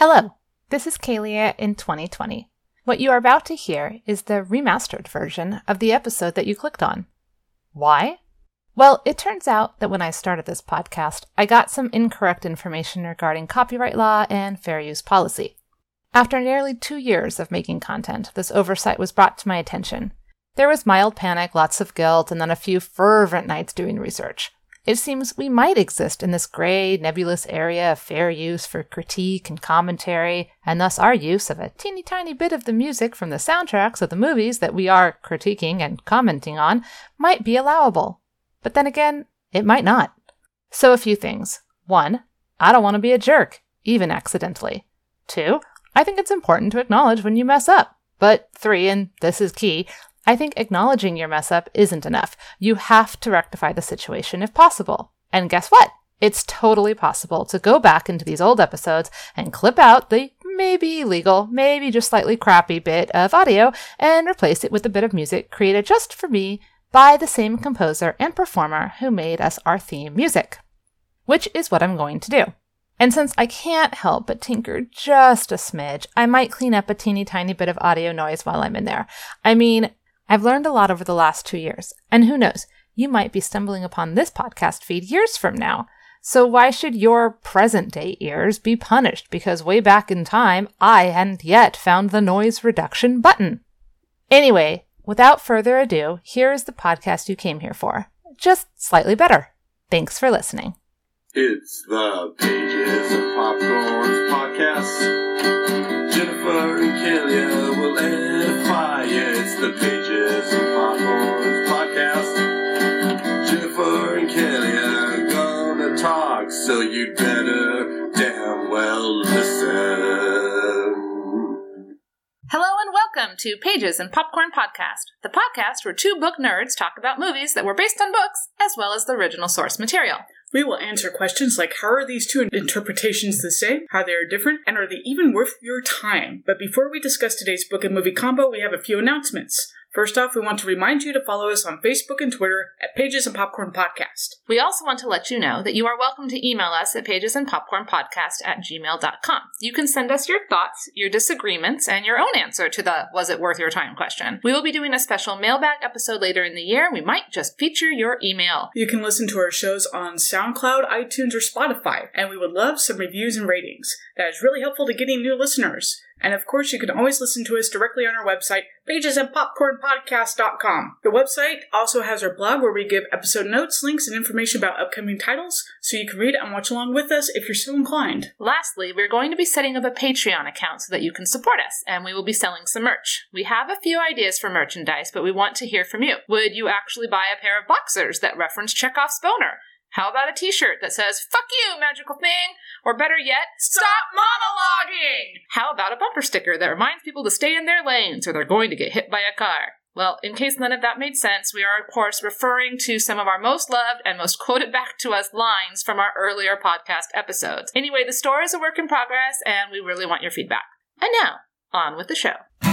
Hello, this is Kalia in 2020. What you are about to hear is the remastered version of the episode that you clicked on. Why? Well, it turns out that when I started this podcast, I got some incorrect information regarding copyright law and fair use policy. After nearly two years of making content, this oversight was brought to my attention. There was mild panic, lots of guilt, and then a few fervent nights doing research. It seems we might exist in this gray, nebulous area of fair use for critique and commentary, and thus our use of a teeny tiny bit of the music from the soundtracks of the movies that we are critiquing and commenting on might be allowable. But then again, it might not. So, a few things. One, I don't want to be a jerk, even accidentally. Two, I think it's important to acknowledge when you mess up. But three, and this is key, I think acknowledging your mess up isn't enough. You have to rectify the situation if possible. And guess what? It's totally possible to go back into these old episodes and clip out the maybe illegal, maybe just slightly crappy bit of audio and replace it with a bit of music created just for me by the same composer and performer who made us our theme music. Which is what I'm going to do. And since I can't help but tinker just a smidge, I might clean up a teeny tiny bit of audio noise while I'm in there. I mean, I've learned a lot over the last two years, and who knows, you might be stumbling upon this podcast feed years from now. So why should your present day ears be punished because way back in time I hadn't yet found the noise reduction button? Anyway, without further ado, here is the podcast you came here for. Just slightly better. Thanks for listening. It's the Pages of Popcorns podcast. Jennifer and Kalia will edify. The Pages of Popcorns podcast. Jennifer and Kalia gonna talk, so you'd better damn well listen. Hello and welcome to Pages and Popcorn Podcast, the podcast where two book nerds talk about movies that were based on books as well as the original source material. We will answer questions like how are these two interpretations the same, how they are different, and are they even worth your time? But before we discuss today's book and movie combo, we have a few announcements. First off, we want to remind you to follow us on Facebook and Twitter at Pages and Popcorn Podcast. We also want to let you know that you are welcome to email us at pagesandpopcornpodcast at gmail.com. You can send us your thoughts, your disagreements, and your own answer to the was it worth your time question. We will be doing a special mailbag episode later in the year. We might just feature your email. You can listen to our shows on SoundCloud, iTunes, or Spotify, and we would love some reviews and ratings. That is really helpful to getting new listeners. And of course, you can always listen to us directly on our website, pagesandpopcornpodcast.com. The website also has our blog where we give episode notes, links, and information about upcoming titles, so you can read and watch along with us if you're so inclined. Lastly, we're going to be setting up a Patreon account so that you can support us, and we will be selling some merch. We have a few ideas for merchandise, but we want to hear from you. Would you actually buy a pair of boxers that reference Chekhov's boner? How about a t shirt that says, fuck you, magical thing? Or better yet, stop monologuing! How about a bumper sticker that reminds people to stay in their lanes or they're going to get hit by a car? Well, in case none of that made sense, we are, of course, referring to some of our most loved and most quoted back to us lines from our earlier podcast episodes. Anyway, the store is a work in progress, and we really want your feedback. And now, on with the show.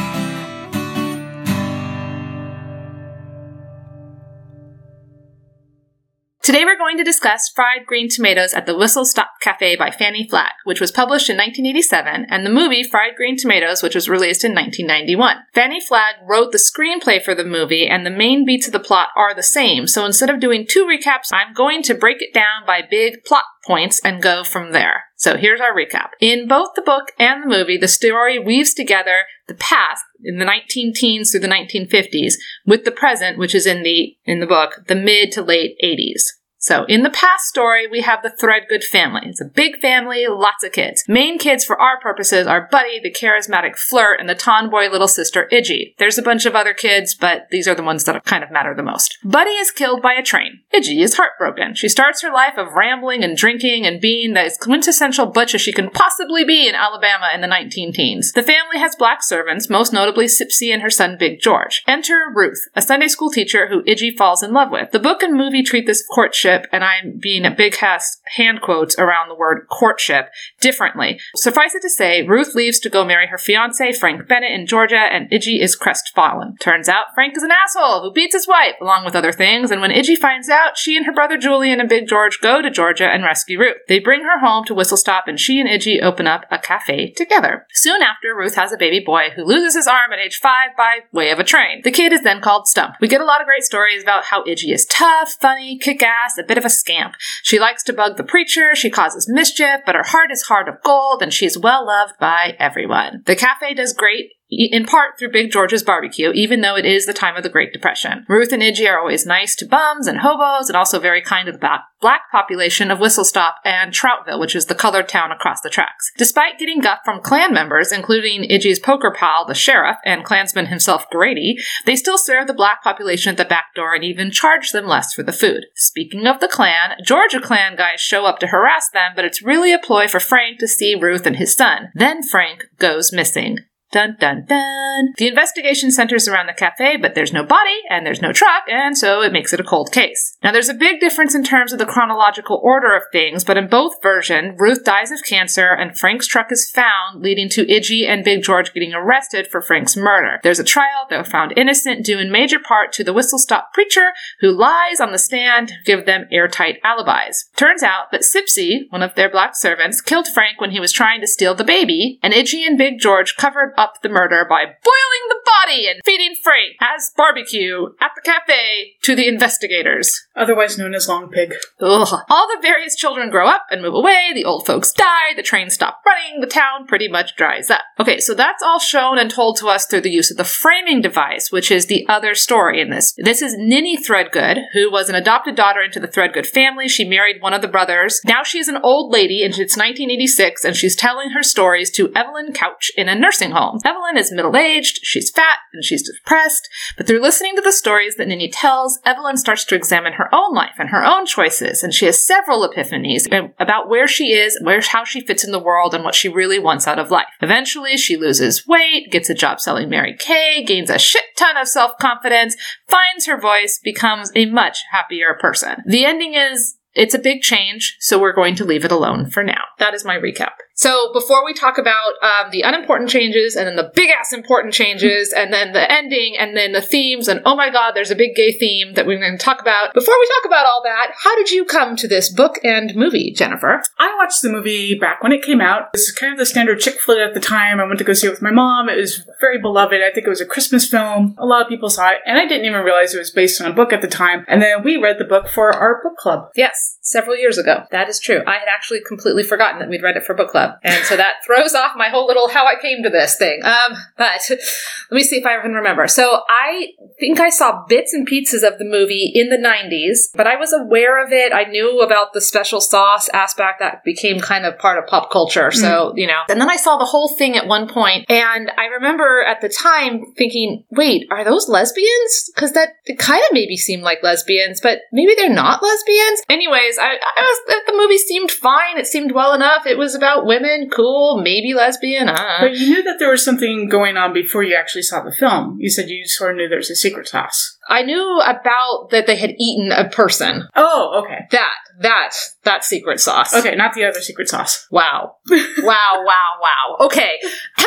Today we're going to discuss Fried Green Tomatoes at the Whistle Stop Cafe by Fannie Flagg, which was published in 1987, and the movie Fried Green Tomatoes, which was released in 1991. Fannie Flagg wrote the screenplay for the movie, and the main beats of the plot are the same, so instead of doing two recaps, I'm going to break it down by big plot points and go from there. So here's our recap. In both the book and the movie, the story weaves together the past in the 19 teens through the 1950s with the present, which is in the, in the book, the mid to late 80s. So, in the past story, we have the Threadgood family. It's a big family, lots of kids. Main kids for our purposes are Buddy, the charismatic flirt, and the tomboy little sister, Idgie. There's a bunch of other kids, but these are the ones that kind of matter the most. Buddy is killed by a train. Idgie is heartbroken. She starts her life of rambling and drinking and being the quintessential butch as she can possibly be in Alabama in the 19 teens. The family has black servants, most notably Sipsy and her son Big George. Enter Ruth, a Sunday school teacher who Idgie falls in love with. The book and movie treat this courtship courtship, and I'm being at big has- hand quotes around the word courtship, differently. Suffice it to say, Ruth leaves to go marry her fiance, Frank Bennett, in Georgia, and Iggy is crestfallen. Turns out Frank is an asshole who beats his wife, along with other things, and when Iggy finds out, she and her brother Julian and Big George go to Georgia and rescue Ruth. They bring her home to Whistle Stop, and she and Iggy open up a cafe together. Soon after, Ruth has a baby boy who loses his arm at age five by way of a train. The kid is then called Stump. We get a lot of great stories about how Iggy is tough, funny, kick ass, a bit of a scamp. She likes to bug the preacher, she causes mischief, but her heart is heart of gold, and she's well loved by everyone. The cafe does great in part through Big George's barbecue, even though it is the time of the Great Depression. Ruth and Iggy are always nice to bums and hobos, and also very kind to the black population of Whistle Stop and Troutville, which is the colored town across the tracks. Despite getting guff from Klan members, including Iggy's poker pal, the sheriff, and Klansman himself, Grady, they still serve the black population at the back door and even charge them less for the food. Speaking of the Klan, Georgia Klan guys show up to harass them, but it's really a ploy for Frank to see Ruth and his son. Then Frank goes missing. Dun dun dun. The investigation centers around the cafe, but there's no body and there's no truck, and so it makes it a cold case. Now, there's a big difference in terms of the chronological order of things, but in both versions, Ruth dies of cancer and Frank's truck is found, leading to Iggy and Big George getting arrested for Frank's murder. There's a trial, they're found innocent, due in major part to the whistle stop preacher who lies on the stand to give them airtight alibis. Turns out that Sipsy, one of their black servants, killed Frank when he was trying to steal the baby, and Iggy and Big George covered up the murder by boiling the body and feeding Frank as barbecue at the cafe to the investigators. Otherwise known as Long Pig. Ugh. All the various children grow up and move away, the old folks die, the trains stop running, the town pretty much dries up. Okay, so that's all shown and told to us through the use of the framing device, which is the other story in this. This is Ninny Threadgood, who was an adopted daughter into the Threadgood family. She married one of the brothers. Now she's an old lady, and it's 1986, and she's telling her stories to Evelyn Couch in a nursing home. Evelyn is middle aged, she's fat, and she's depressed, but through listening to the stories that Ninny tells, Evelyn starts to examine her own life and her own choices, and she has several epiphanies about where she is, where how she fits in the world, and what she really wants out of life. Eventually, she loses weight, gets a job selling Mary Kay, gains a shit ton of self confidence, finds her voice, becomes a much happier person. The ending is it's a big change, so we're going to leave it alone for now. That is my recap. So before we talk about um, the unimportant changes and then the big ass important changes and then the ending and then the themes and oh my god, there's a big gay theme that we're going to talk about. Before we talk about all that, how did you come to this book and movie, Jennifer? I watched the movie back when it came out. It was kind of the standard chick flick at the time. I went to go see it with my mom. It was very beloved. I think it was a Christmas film. A lot of people saw it, and I didn't even realize it was based on a book at the time. And then we read the book for our book club. Yes, several years ago. That is true. I had actually completely forgotten that we'd read it for book club, and so that throws off my whole little how I came to this thing. Um, but let me see if I can remember. So I think I saw bits and pieces of the movie in the 90s, but I was aware of it. I knew about the special sauce aspect that became kind of part of pop culture. So, you know, and then I saw the whole thing at one point, and I remember at the time thinking, wait, are those lesbians? Because that kind of maybe seemed like lesbians, but maybe they're not lesbians. Anyways, I, I was the movie seemed fine. It seemed well enough. It was about women, cool, maybe lesbian. Uh. But you knew that there was something going on before you actually saw the film. You said you sort of knew there was a secret sauce. I knew about that they had eaten a person. Oh, okay. That that that secret sauce. Okay, not the other secret sauce. Wow. wow, wow, wow. Okay.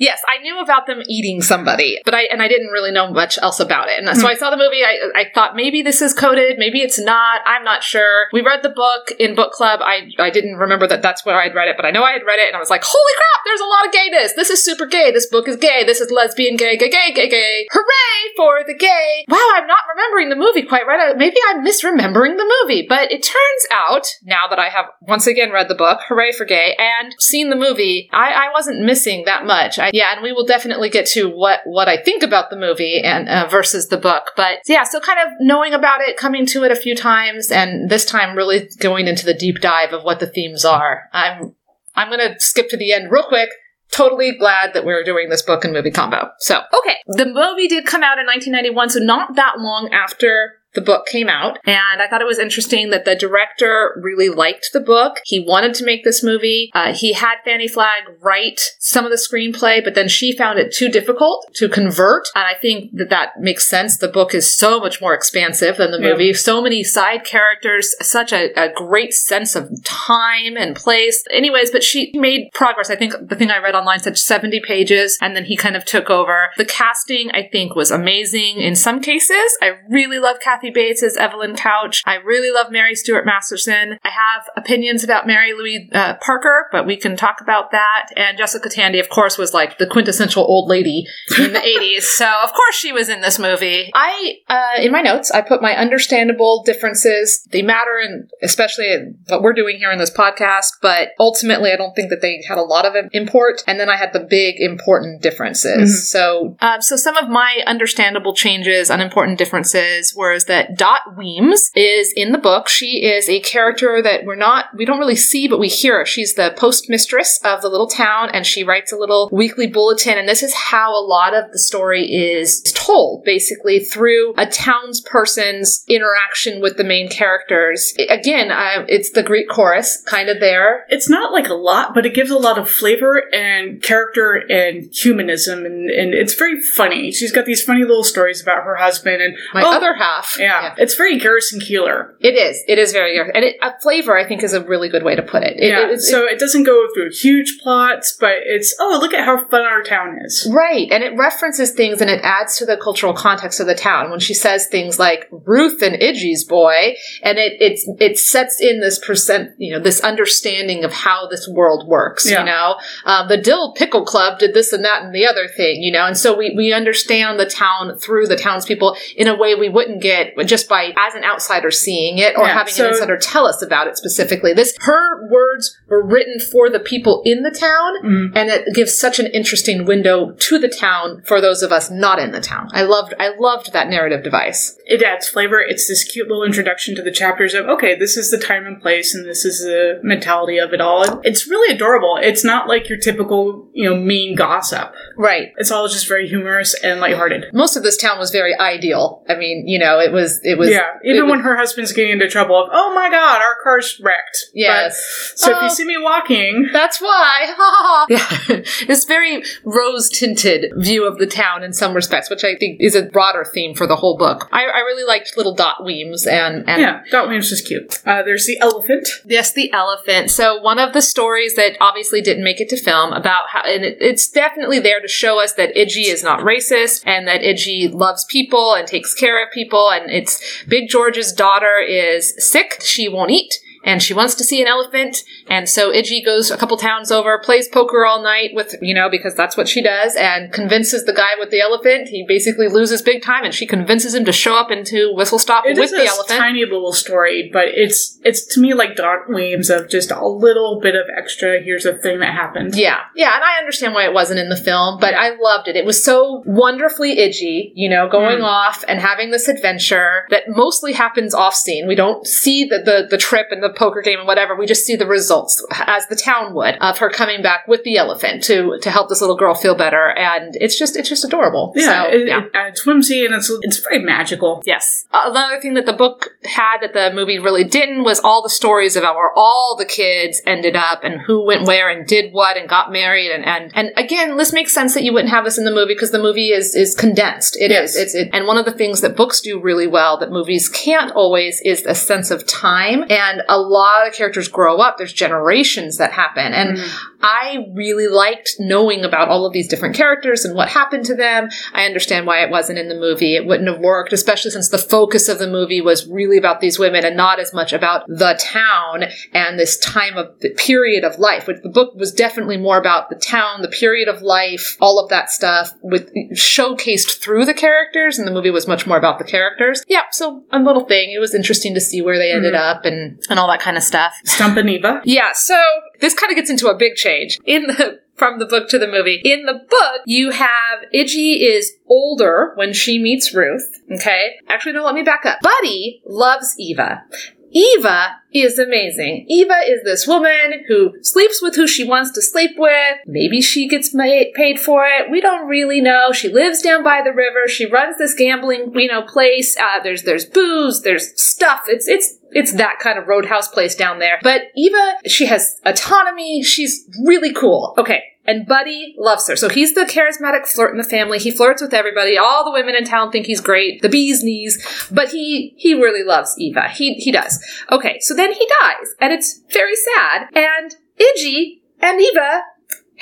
yes, I knew about them eating somebody, but I and I didn't really know much else about it. And so hmm. I saw the movie. I I thought maybe this is coded, maybe it's not. I'm not sure. We read the book in book club. I I didn't remember that that's where I'd read it, but I know I had read it, and I was like, holy crap! There's a lot of gayness. This is super gay. This book is gay. This is lesbian gay, gay, gay, gay, gay. Hooray for the gay! Wow, I'm not remembering the movie quite right. Maybe I'm misremembering the movie, but it turns out now that I have once again read the book, hooray for gay, and seen the movie, I, I wasn't missing that much. I, yeah, and we will definitely get to what what I think about the movie and uh, versus the book. But yeah, so kind of knowing about it, coming to it a few times, and this time really going into the deep dive of what the themes are. I'm I'm gonna skip to the end real quick totally glad that we're doing this book and movie combo. So, okay. The movie did come out in 1991, so not that long after the book came out. And I thought it was interesting that the director really liked the book. He wanted to make this movie. Uh, he had Fannie Flagg write some of the screenplay, but then she found it too difficult to convert. And I think that that makes sense. The book is so much more expansive than the Yeah. movie. So many side characters, such a, a great sense of time and place. Anyways, but she made progress. I think the thing I read online said 70 pages, and then he kind of took over. The casting, I think, was amazing in some cases. I really love Kathy Bates as Evelyn Couch. I really love Mary Stuart Masterson. I have opinions about Mary Louise uh, Parker, but we can talk about that. And Jessica Tandy, of course, was like the quintessential old lady in the 80s. So, of course, she was in this movie. I, uh, in my notes, I put my understandable differences. They matter, and especially in what we're doing here in this podcast, but ultimately, I don't think that they had a lot of import. And then I had the big important differences. So, um, so some of my understandable changes, unimportant differences, was that Dot Weems is in the book. She is a character that we're not, we don't really see, but we hear. She's the postmistress of the little town, and she writes a little weekly bulletin. And this is how a lot of the story is told, basically through a townsperson's interaction with the main characters. Again, uh, it's the Greek chorus kind of there. It's not like a lot, but it gives a lot of flavor and character and humanism, and, and it's very funny. She's got these funny little stories about her husband and My oh, other half. Yeah, it's very Garrison Keillor. It is. It is very. And it, a flavor, I think, is a really good way to put it. It- yeah, it so it doesn't go through huge plots, but it's oh look at how fun our town is. Right, and it references things and it adds to the cultural context of the town when she says things like Ruth and Idgie's boy, and it it's it sets in this percent you know this understanding of how this world works. Yeah. You know, um, the Dill Pickle Club did this and that and the other thing. You know, and so we we understand the town through the townspeople in a way we wouldn't get just by as an outsider seeing it or Yeah, having so- an insider tell us about it specifically. This her words were written for the people in the town, Mhm. and it gives such an interesting window to the town for those of us not in the town. I loved I loved that narrative device. It adds flavor. It's this cute little introduction to the chapters of okay, this is the time and place, and this is the mentality of it all. It's really adorable. It's not like your typical you know mean gossip. Right. It's all just very humorous and lighthearted. Most of this town was very ideal. I mean, you know, it was it was yeah, even was- when her husband's getting into trouble of, oh my god, our car's wrecked. Yes. But- so if you see me walking, That's why. yeah. This very rose tinted view of the town in some respects, which I think is a broader theme for the whole book. I, I really liked little Dot Weems and, and yeah, Dot Weems is cute. Uh, there's the elephant. Yes, the elephant. So one of the stories that obviously didn't make it to film about how, and it, it's definitely there to show us that Idgie is not racist and that Idgie loves people and takes care of people. And it's Big George's daughter is sick. She won't eat. And she wants to see an elephant, and so Idgie goes a couple towns over, plays poker all night with, you know, because that's what she does, and convinces the guy with the elephant. He basically loses big time, and she convinces him to show up into Whistle Stop It with is the a elephant. tiny little story, but it's it's to me like dark Williams of just a little bit of extra. Here's a thing that happened. Yeah, yeah, and I understand why it wasn't in the film, but I loved it. It was so wonderfully idgy, you know, going Mm. off and having this adventure that mostly happens off scene. We don't see the, the the trip and the poker game and whatever. We just see the results as the town would of her coming back with the elephant to to help this little girl feel better, and it's just it's just adorable. Yeah, So, it, yeah. It, uh, it's whimsy and it's it's very magical. Yes. Another thing that the book had that the movie really didn't was all the stories about where all the kids ended up and who went where and did what and got married and and, and again, this makes sense that you wouldn't have this in the movie because the movie is is condensed. It is. Yes. It's it, and one of the things that books do really well that movies can't always is a sense of time and a lot of characters grow up. There's generations that happen and mm-hmm. I really liked knowing about all of these different characters and what happened to them. I understand why it wasn't in the movie. It wouldn't have worked, especially since the focus of the movie was really about these women and not as much about the town and this time of the period of life. Which the book was definitely more about the town, the period of life, all of that stuff with showcased through the characters, and the movie was much more about the characters. Yeah, so a little thing. It was interesting to see where they ended mm. up and and all that kind of stuff. Stump and Eva. Yeah, so this kind of gets into a big change in the from the book to the movie. In the book, you have Idgie is older when she meets Ruth. Okay, actually, no, let me back up. Buddy loves Eva. Eva is amazing. Eva is this woman who sleeps with who she wants to sleep with. Maybe she gets ma- paid for it. We don't really know. She lives down by the river. She runs this gambling, you know, place. Uh, there's there's booze. There's stuff. It's it's it's that kind of roadhouse place down there. But Eva, she has autonomy. She's really cool. Okay. And Buddy loves her. So he's the charismatic flirt in the family. He flirts with everybody. All the women in town think he's great. The bee's knees. But he he really loves Eva. He he does. Okay, so then he dies. And it's very sad. And Iggy and Eva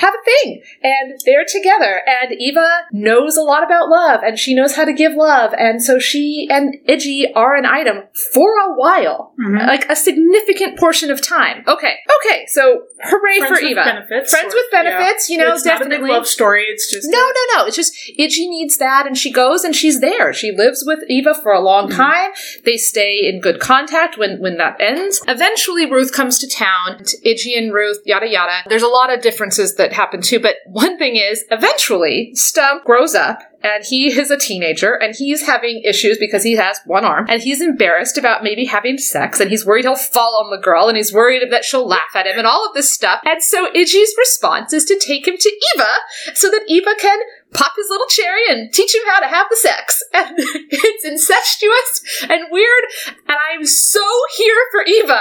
have a thing and they're together and eva knows a lot about love and she knows how to give love and so she and iggy are an item for a while Mhm. like a significant portion of time okay okay so hooray Friends for eva benefits, friends or- with benefits yeah. you know it's not a definitely big love story. It's just no, no, no. It's just Iggy needs that, and she goes and she's there. She lives with Eva for a long time. They stay in good contact when when that ends. Eventually, Ruth comes to town. Iggy and Ruth, yada yada. There's a lot of differences that happen too, but one thing is, eventually, Stump grows up. And he is a teenager, and he's having issues because he has one arm, and he's embarrassed about maybe having sex, and he's worried he'll fall on the girl, and he's worried that she'll laugh at him, and all of this stuff. And so Iggy's response is to take him to Eva so that Eva can pop his little cherry and teach him how to have the sex. And it's incestuous and weird, and I'm so here for Eva.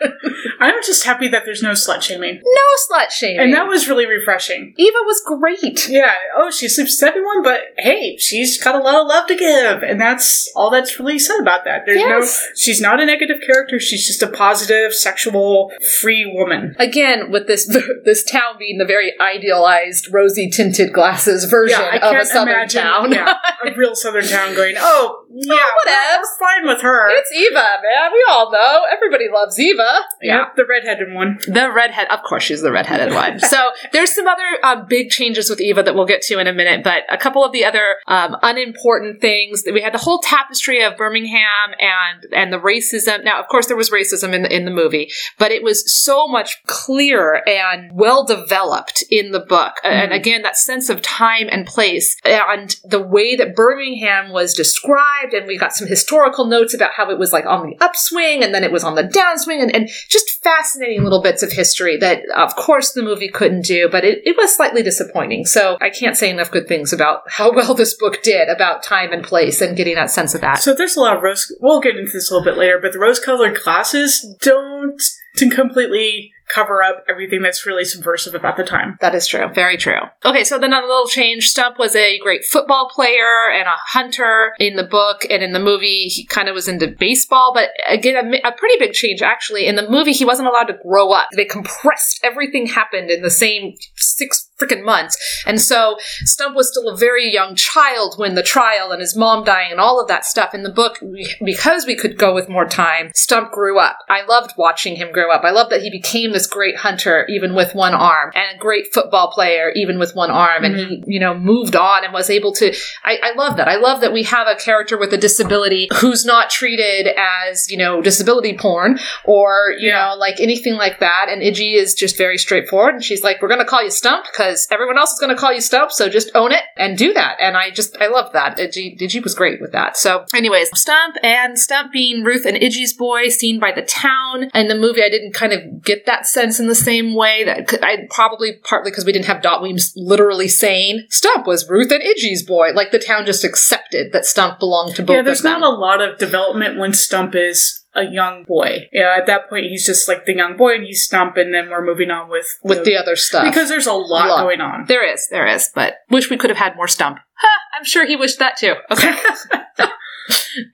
I'm just happy that there's no slut shaming, no slut shaming. and that was really refreshing. Eva was great. Yeah. Oh, she sleeps with everyone, but hey, she's got a lot of love to give, and that's all that's really said about that. There's Yes. no. She's not a negative character. She's just a positive, sexual, free woman. Again, with this this town being the very idealized, rosy tinted glasses version Yeah, of a southern imagine. town. Yeah, a real southern town going. Oh, yeah, whatevs. we're fine with her. It's Eva, man. We all know. Everybody loves Eva. yeah, the redheaded one. The redhead, of course, she's the redheaded one. So there's some other um, big changes with Eva that we'll get to in a minute, but a couple of the other um, unimportant things that we had the whole tapestry of Birmingham and and the racism. Now, of course, there was racism in the, in the movie, but it was so much clearer and well developed in the book. And again, that sense of time and place and the way that Birmingham was described, and we got some historical notes about how it was like on the upswing and then it was on the downswing, and, and just fascinating little bits of history that, of course, the movie couldn't do, but it, it was slightly disappointing. So I can't say enough good things about how well this book did about time and place and getting that sense of that. So there's a lot of rose. We'll get into this a little bit later, but the rose-colored glasses don't to completely cover up everything that's really subversive about the time. That is true. Very true. Okay, so then a little change. Stump was a great football player and a hunter in the book, and in the movie, he kind of was into baseball. But again, a, a pretty big change actually. In the movie, he wasn't allowed to grow up. They compressed everything happened in the same six freaking months, and so Stump was still a very young child when the trial and his mom dying and all of that stuff. In the book, we, because we could go with more time, Stump grew up. I loved watching him grow up. I love that he became this great hunter even with one arm and a great football player even with one arm and mm-hmm. he you know moved on and was able to I, I love that i love that we have a character with a disability who's not treated as you know disability porn or you Yeah. know like anything like that and iggy is just very straightforward and she's like we're gonna call you stump because everyone else is gonna call you stump so just own it and do that. And i just i love that. Uh, iggy, iggy was great with that. So anyways stump and stump being ruth and iggy's boy seen by the town. In the movie i didn't kind of get that sense in the same way that i probably partly because we didn't have dot weems literally saying stump was ruth and iggy's boy. Like the town just accepted that stump belonged to both yeah, there's not a lot of development when Stump is a young boy. Yeah, at that point he's just like the young boy and he's Stump, and then we're moving on with with the other stuff because there's a lot, Lot. going on. There is, there is, but wish we could have had more stump. Ha, I'm sure he wished that too. Okay.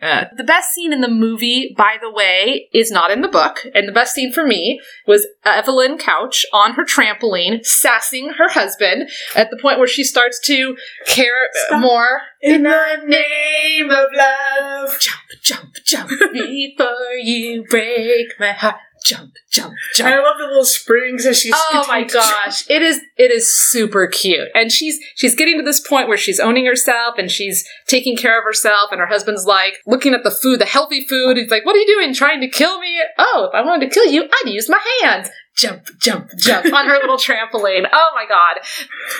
Uh, the best scene in the movie, by the way, is not in the book. And the best scene for me was Evelyn Couch on her trampoline, sassing her husband at the point where she starts to care Stop. more. In the name of love. Jump, jump, before you break my heart. Jump, jump, jump. I love the little springs as she's. Oh my gosh, it is it is super cute, and she's she's getting to this point where she's owning herself and she's taking care of herself, and her husband's like looking at the food, the healthy food. He's like, "What are you doing? Trying to kill me? Oh, if I wanted to kill you, I'd use my hands." Jump, jump, jump on her little trampoline. Oh my god.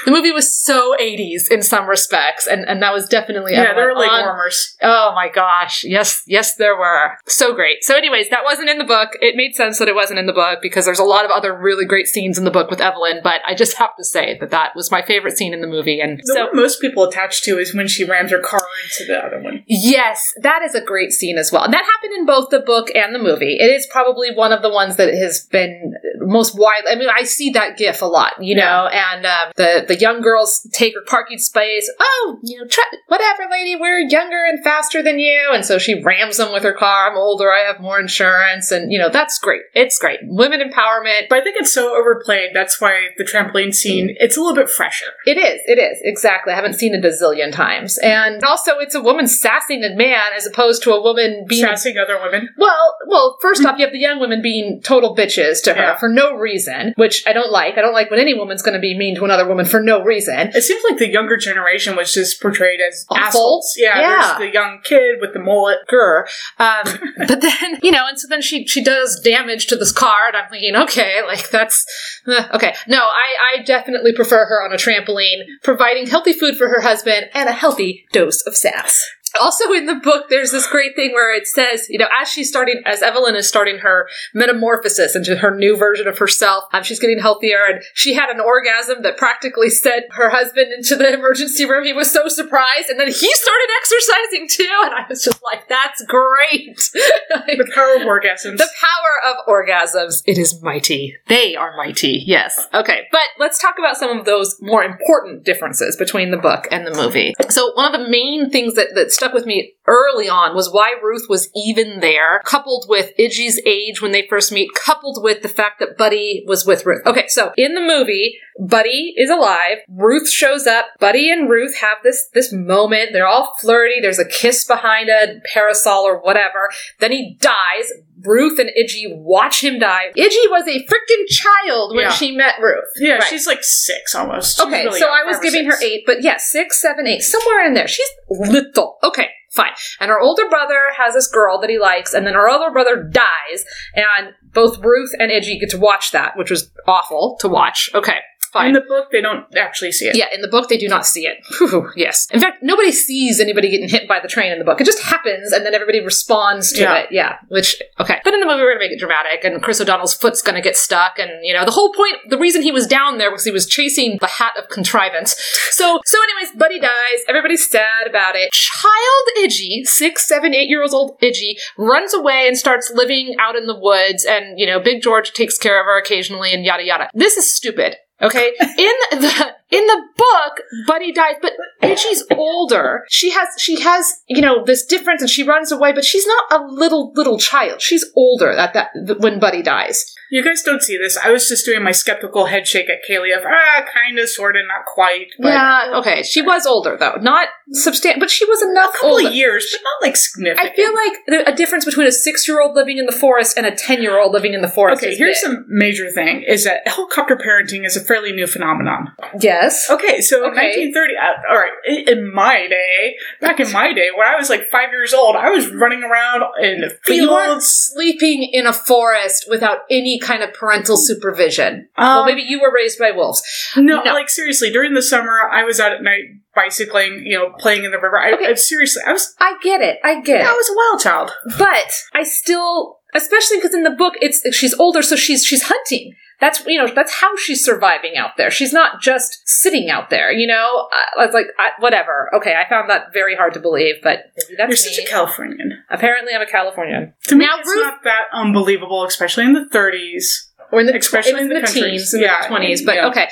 The movie was so 80s in some respects, and, and that was definitely Yeah, there were Evelyn leg on- warmers. Oh my gosh. Yes, yes, there were. So great. So, anyways, that wasn't in the book. It made sense that it wasn't in the book because there's a lot of other really great scenes in the book with Evelyn, but I just have to say that that was my favorite scene in the movie. And The so, most people attach to is when she rams her car into the other one. yes, that is a great scene as well. And that happened in both the book and the movie. It is probably one of the ones that has been most widely. I mean, I see that gif a lot, you know, and um, the, the young girls take her parking space. Oh, you know, try, whatever, lady, we're younger and faster than you. And so she rams them with her car. I'm older, I have more insurance. And, you know, that's great. It's great. Women empowerment. But I think it's so overplayed. That's why the trampoline scene, it's a little bit fresher. It is. It is. Exactly. I haven't seen it a zillion times. And also, it's a woman sassing a man as opposed to a woman being Sassing other women. Well, well, first off, you have the young women being total bitches to her Yeah. for no reason, which I don't like. I don't like when any woman's going to be mean to another woman for no reason. It seems like the younger generation was just portrayed as Awful. assholes. Yeah, Yeah. there's the young kid with the mullet. Grr. Um, but then, you know, and so then she she does damage to this car, and I'm thinking, okay, like that's uh, okay. No, I I definitely prefer her on a trampoline, providing healthy food for her husband and a healthy dose of sass. Also in the book, there's this great thing where it says, you know, as she's starting, as Evelyn is starting her metamorphosis into her new version of herself, um, she's getting healthier, and she had an orgasm that practically sent her husband into the emergency room. He was so surprised, and then he started exercising too, and I was just like, "That's great!" Like, The power of orgasms. the power of orgasms. It is mighty. They are mighty. Yes. Okay. But let's talk about some of those more important differences between the book and the movie. So one of the main things that, that stuck with me early on was why Ruth was even there, coupled with Iggy's age when they first meet, coupled with the fact that Buddy was with Ruth. Okay. So in the movie, Buddy is alive. Ruth shows up. Buddy and Ruth have this this moment. They're all flirty. There's a kiss behind a parasol or whatever. Then he dies. Ruth and Idgie watch him die. Idgie was a freaking child when Yeah. she met Ruth. yeah, Right. she's like six almost. She's Okay, really so young, I was giving six. her eight, but yes, six, seven, eight, somewhere in there. She's little. Okay, fine. And her older brother has this girl that he likes, and then her older brother dies, and both Ruth and Idgie get to watch that, which was awful to watch. Okay, fine. In the book, they don't actually see it. Yeah, in the book they do not see it. Whew, yes. In fact, nobody sees anybody getting hit by the train in the book. It just happens and then everybody responds to Yeah. it. Yeah. Which okay. But in the movie we're gonna make it dramatic and Chris O'Donnell's foot's gonna get stuck and you know, the whole point the reason he was down there was he was chasing the hat of contrivance. So so anyways, Buddy dies, everybody's sad about it. Child Idgie, six, seven, eight year old Idgie, runs away and starts living out in the woods and you know, Big George takes care of her occasionally and yada yada. This is stupid. Okay, in the in the book, Buddy dies, but Idgie's older. She has she has you know this difference, and she runs away. But she's not a little little child. She's older at that when Buddy dies. You guys don't see this. I was just doing my skeptical head shake at Kaylee of, ah, kind of, sort of, not quite. But yeah, okay. She was older though, not substantial, but she was enough a couple older. of years, but not like significant. I feel like a difference between a six-year-old living in the forest and a ten-year-old living in the forest. Okay, here's big. the major thing: is that helicopter parenting is a fairly new phenomenon. Yes. Okay, so Okay. 1930, uh, all right, in, in my day, back in my day, when I was like five years old, I was running around in the But you weren't fields. sleeping in a forest without any kind of parental supervision. Um, well, maybe you were raised by wolves. no, no. like seriously, during the summer, I was out at night bicycling, you know, playing in the river. I, Okay. I- seriously, I was, I get it. I get I it. was a wild child. But I still, especially because in the book, it's she's older, so she's she's hunting. That's you know that's how she's surviving out there. She's not just sitting out there. You know, I, I was like, I, whatever. Okay, I found that very hard to believe, but maybe You're that's such a Californian. Apparently, I'm a Californian. To me, Now, it's Ruth- not that unbelievable, especially in the 30s. or in the Especially it was in in the the teens, in Yeah, the twenties. But yeah. okay,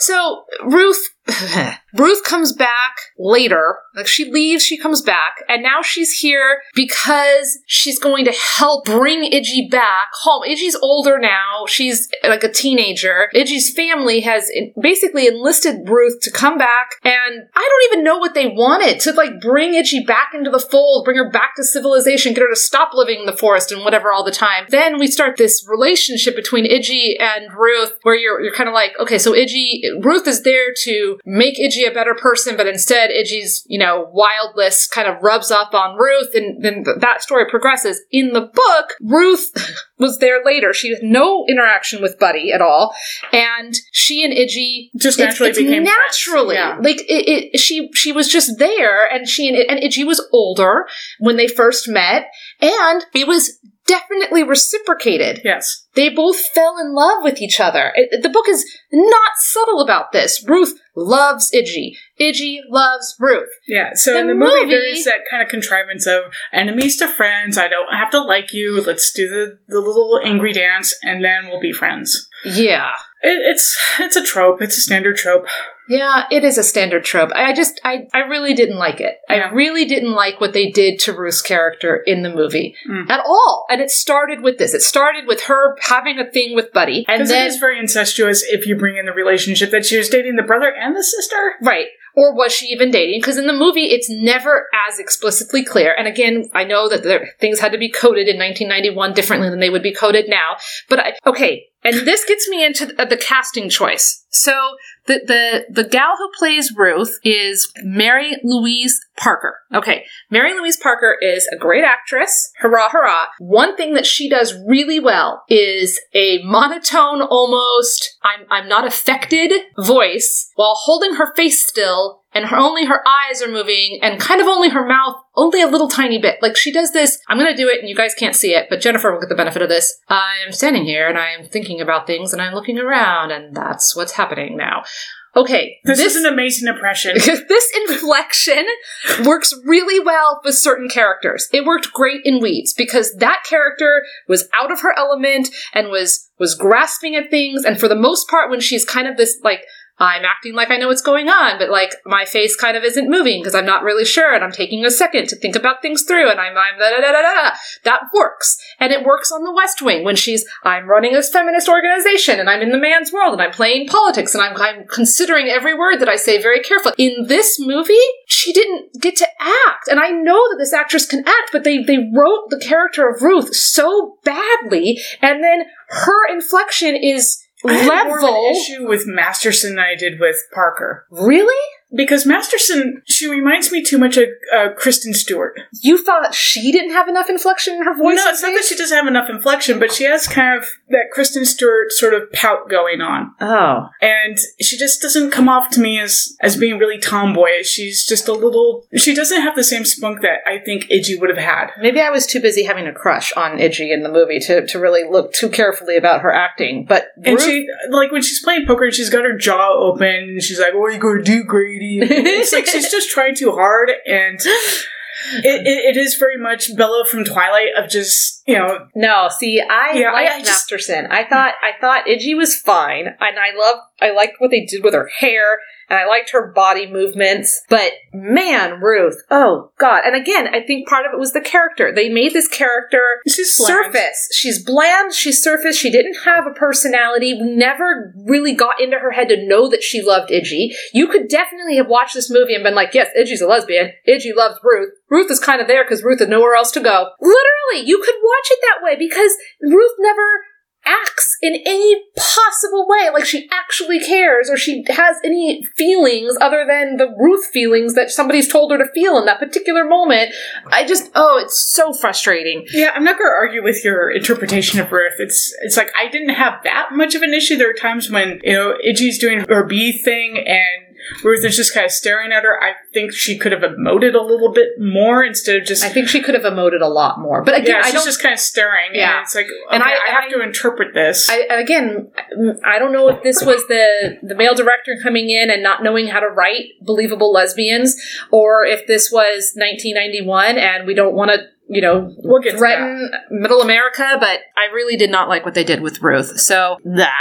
so Ruth, Ruth comes back later. Like she leaves, she comes back, and now she's here because she's going to help bring Idgie back home. Idgie's older now; she's like a teenager. Idgie's family has basically enlisted Ruth to come back, and I don't even know what they wanted to like bring Idgie back into the fold, bring her back to civilization, get her to stop living in the forest and whatever all the time. Then we start this relationship between Idgie and Ruth, where you're you're kind of like, okay, so Idgie, Ruth is there to make Iggy a better person, but instead Iggy's, you know, wildness kind of rubs up on Ruth and then that story progresses. In the book, Ruth was there later. She had no interaction with Buddy at all. And she and Iggy Just naturally it's became friends. naturally Yeah. like it, it, she she was just there and she and, and Iggy was older when they first met and it was definitely reciprocated Yes. They both fell in love with each other. It- the book is not subtle about this. Ruth loves Iggy. Iggy loves Ruth. Yeah. So The in the movie, movie- there is that kind of contrivance of enemies to friends. I don't have to like you. Let's do the, the little angry dance, and then we'll be friends. Yeah. It, it's it's a trope. It's a standard trope. Yeah, it is a standard trope. I just, I, I really didn't like it. Yeah. I really didn't like what they did to Ruth's character in the movie Mm. at all. And it started with this. It started with her having a thing with Buddy, and then is very incestuous if you bring in the relationship that she was dating the brother and the sister. Right. Or was she even dating? Because in the movie, it's never as explicitly clear. And again, I know that there, things had to be coded in 1991 differently than they would be coded now. But I, okay, and this gets me into the, casting choice. So the the the gal who plays Ruth is Mary Louise Parker. Okay, Mary Louise Parker is a great actress. Hurrah, hurrah! One thing that she does really well is a monotone, almost I'm I'm not affected voice while holding her face still and her only her eyes are moving and kind of only her mouth only a little tiny bit like she does this i'm to do it and you guys can't see it but jennifer will get the benefit of this i am standing here and i am thinking about things and i'm looking around and that's what's happening now okay This, is an amazing impression. this inflection works really well with certain characters. It worked great in Weeds because that character was out of her element and was was grasping at things and for the most part when she's kind of this like I'm acting like I know what's going on, but like my face kind of isn't moving because I'm not really sure and I'm taking a second to think about things through and I'm, I'm da da da da da. That works. And it works on the West Wing when she's, I'm running this feminist organization and I'm in the man's world and I'm playing politics and I'm, I'm considering every word that I say very carefully. In this movie, she didn't get to act. And I know that this actress can act, but they, they wrote the character of Ruth so badly and then her inflection is I had more of level. an issue with Masterson than I did with Parker. Really? Because Masterson, she reminds me too much of uh, Kristen Stewart. You thought she didn't have enough inflection in her voice? no, it's not that she doesn't have enough inflection, but she has kind of that Kristen Stewart sort of pout going on. Oh. And she just doesn't come off to me as, as being really tomboyish. She's just a little, she doesn't have the same spunk that I think Iggy would have had. Maybe I was too busy having a crush on Iggy in the movie to, to really look too carefully about her acting. But And she, like, when she's playing poker, she's got her jaw open, and she's like, "What are you going to do, Grady?" it's like she's just trying too hard, and it, it, it is very much Bella from Twilight of just, you know, No, see, I Yeah, I- liked I just- Masterson. I thought I thought Iggy was fine, and I loved I liked what they did with her hair, and I liked her body movements. But man, Ruth, oh god! And again, I think part of it was the character. They made this character she's bland. surface. She's bland. She's surface. She didn't have a personality. We never really got into her head to know that she loved Iggy. You could definitely have watched this movie and been like, yes, Iggy's a lesbian. Iggy loves Ruth. Ruth is kind of there because Ruth had nowhere else to go. Literally, you could watch it that way because Ruth never acts in any possible way like she actually cares or she has any feelings other than the Ruth feelings that somebody's told her to feel in that particular moment. I just, oh, it's so frustrating. Yeah, I'm not going to argue with your interpretation of Ruth. It's it's like I didn't have that much of an issue. There are times when you know Iggy's doing her B thing and Ruth is just kind of staring at her. I think she could have emoted a little bit more instead of just I think she could have emoted a lot more. But again, yeah. I She's don't. just kind of staring. Yeah. and it's like okay, And I- I, have I- to interpret this. I, again, I don't know if this was the the male director coming in and not knowing how to write believable lesbians, or if this was 1991 and we don't want to, you know, We'll get to threaten Middle America. But I really did not like what they did with Ruth. So, ah,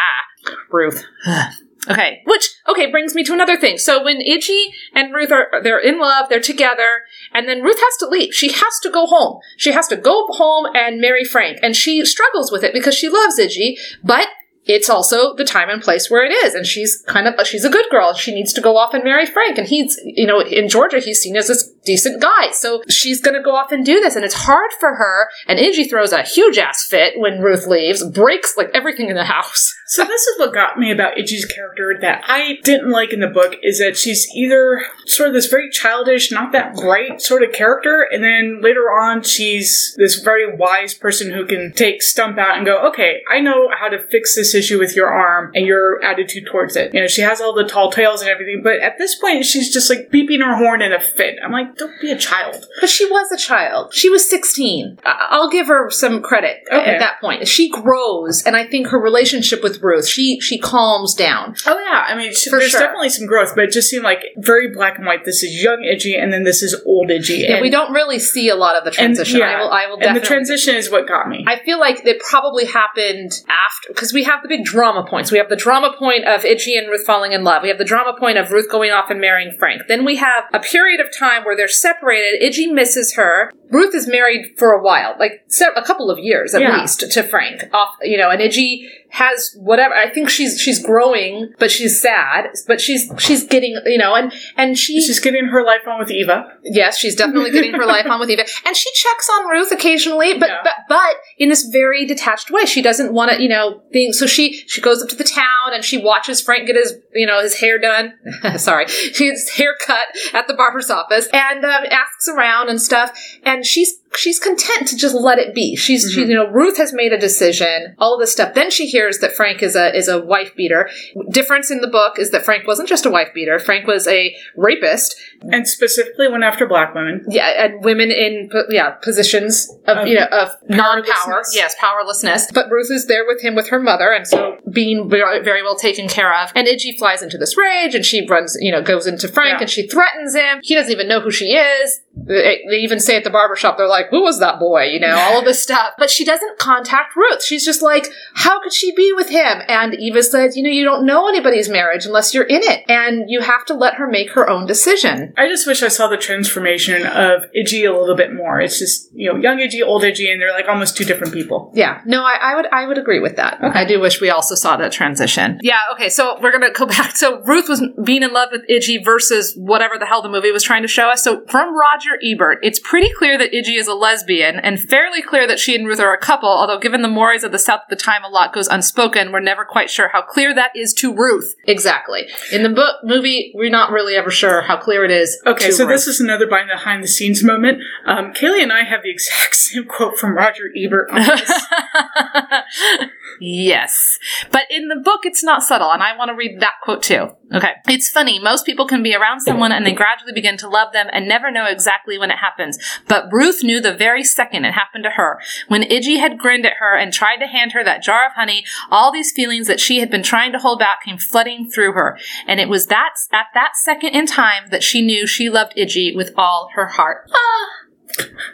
Ruth. Okay, which okay brings me to another thing. So when Iggy and Ruth are they're in love, they're together, and then Ruth has to leave. She has to go home. She has to go home and marry Frank, and she struggles with it because she loves Iggy, but it's also the time and place where it is, and she's kind of she's a good girl. She needs to go off and marry Frank, and he's you know in Georgia he's seen as this decent guy, so she's gonna go off and do this, and it's hard for her. And Iggy throws a huge ass fit when Ruth leaves, breaks like everything in the house. So this is what got me about Idgie's character that I didn't like in the book is that she's either sort of this very childish, not that bright sort of character, and then later on she's this very wise person who can take Stump out and go, okay, I know how to fix this issue with your arm and your attitude towards it. You know, she has all the tall tales and everything, but at this point she's just like beeping her horn in a fit. I'm like, don't be a child. But she was a child. She was 16. I- I'll give her some credit Okay. at that point. She grows, and I think her relationship with Ruth, she she calms down. Oh yeah, I mean, she, there's sure. definitely some growth, but it just seemed like very black and white. This is young Idgie, and then this is old Idgie. Yeah, and, we don't really see a lot of the and, transition. yeah, I will. I will and the transition is what got me. I feel like it probably happened after because we have the big drama points. We have the drama point of Idgie and Ruth falling in love. We have the drama point of Ruth going off and marrying Frank. Then we have a period of time where they're separated. Iggy misses her. Ruth is married for a while, like a couple of years at Yeah. least, to Frank. Off, you know, and Idgie has whatever. I think she's she's growing, but she's sad. But she's she's getting you know, and and she She's getting her life on with Eva. Yes, she's definitely getting her life on with Eva, and she checks on Ruth occasionally, but Yeah. but but in this very detached way. She doesn't want to, you know, being so she she goes up to the town and she watches Frank get his you know his hair done. Sorry, his hair cut at the barber's office and um, asks around and stuff, and she's she's content to just let it be. She's she, mm-hmm. you know Ruth has made a decision, all of this stuff. Then she hears that Frank is a is a wife beater. Difference in the book is that Frank wasn't just a wife beater. Frank was a rapist And specifically went after black women. yeah, and women in yeah positions of, Of you know of non-power, yes, powerlessness. But Ruth is there with him with her mother, and so being very, well taken care of. And Idgie flies into this rage, and she runs, you know, goes into Frank, Yeah. and she threatens him. He doesn't even know who she is. They, they even say at the barbershop, they're like, "Who was that boy?" You know, all of this stuff. But she doesn't contact Ruth. She's just like, "How could she be with him?" And Eva says, "You know, you don't know anybody's marriage unless you're in it, and you have to let her make her own decision." I just wish I saw the transformation of Idgie a little bit more. It's just, you know, young Idgie, old Idgie, and they're like almost two different people. Yeah, no, I, I would I would agree with that. I do wish we also saw that transition. Yeah, okay, so we're gonna go back. So Ruth was being in love with Idgie versus whatever the hell the movie was trying to show us. So from Roger Ebert, it's pretty clear that Idgie is a lesbian, and fairly clear that she and Ruth are a couple. Although given the mores of the South at the time, a lot goes unspoken. We're never quite sure how clear that is to Ruth. Exactly. In the book movie, we're not really ever sure how clear it is. Okay, to so Ruth. this is another behind the scenes moment. Um, Kaylee and I have the exact same quote from Roger Ebert on this. yes. But in the book, it's not subtle, and I want to read that quote too. Okay. It's funny. Most people can be around someone and they gradually begin to love them and never know exactly when it happens. But Ruth knew the very second it happened to her. When Idgie had grinned at her and tried to hand her that jar of honey, all these feelings that she had been trying to hold back came flooding through her. And it was that, at that second in time that she knew she loved Idgie with all her heart. Ah.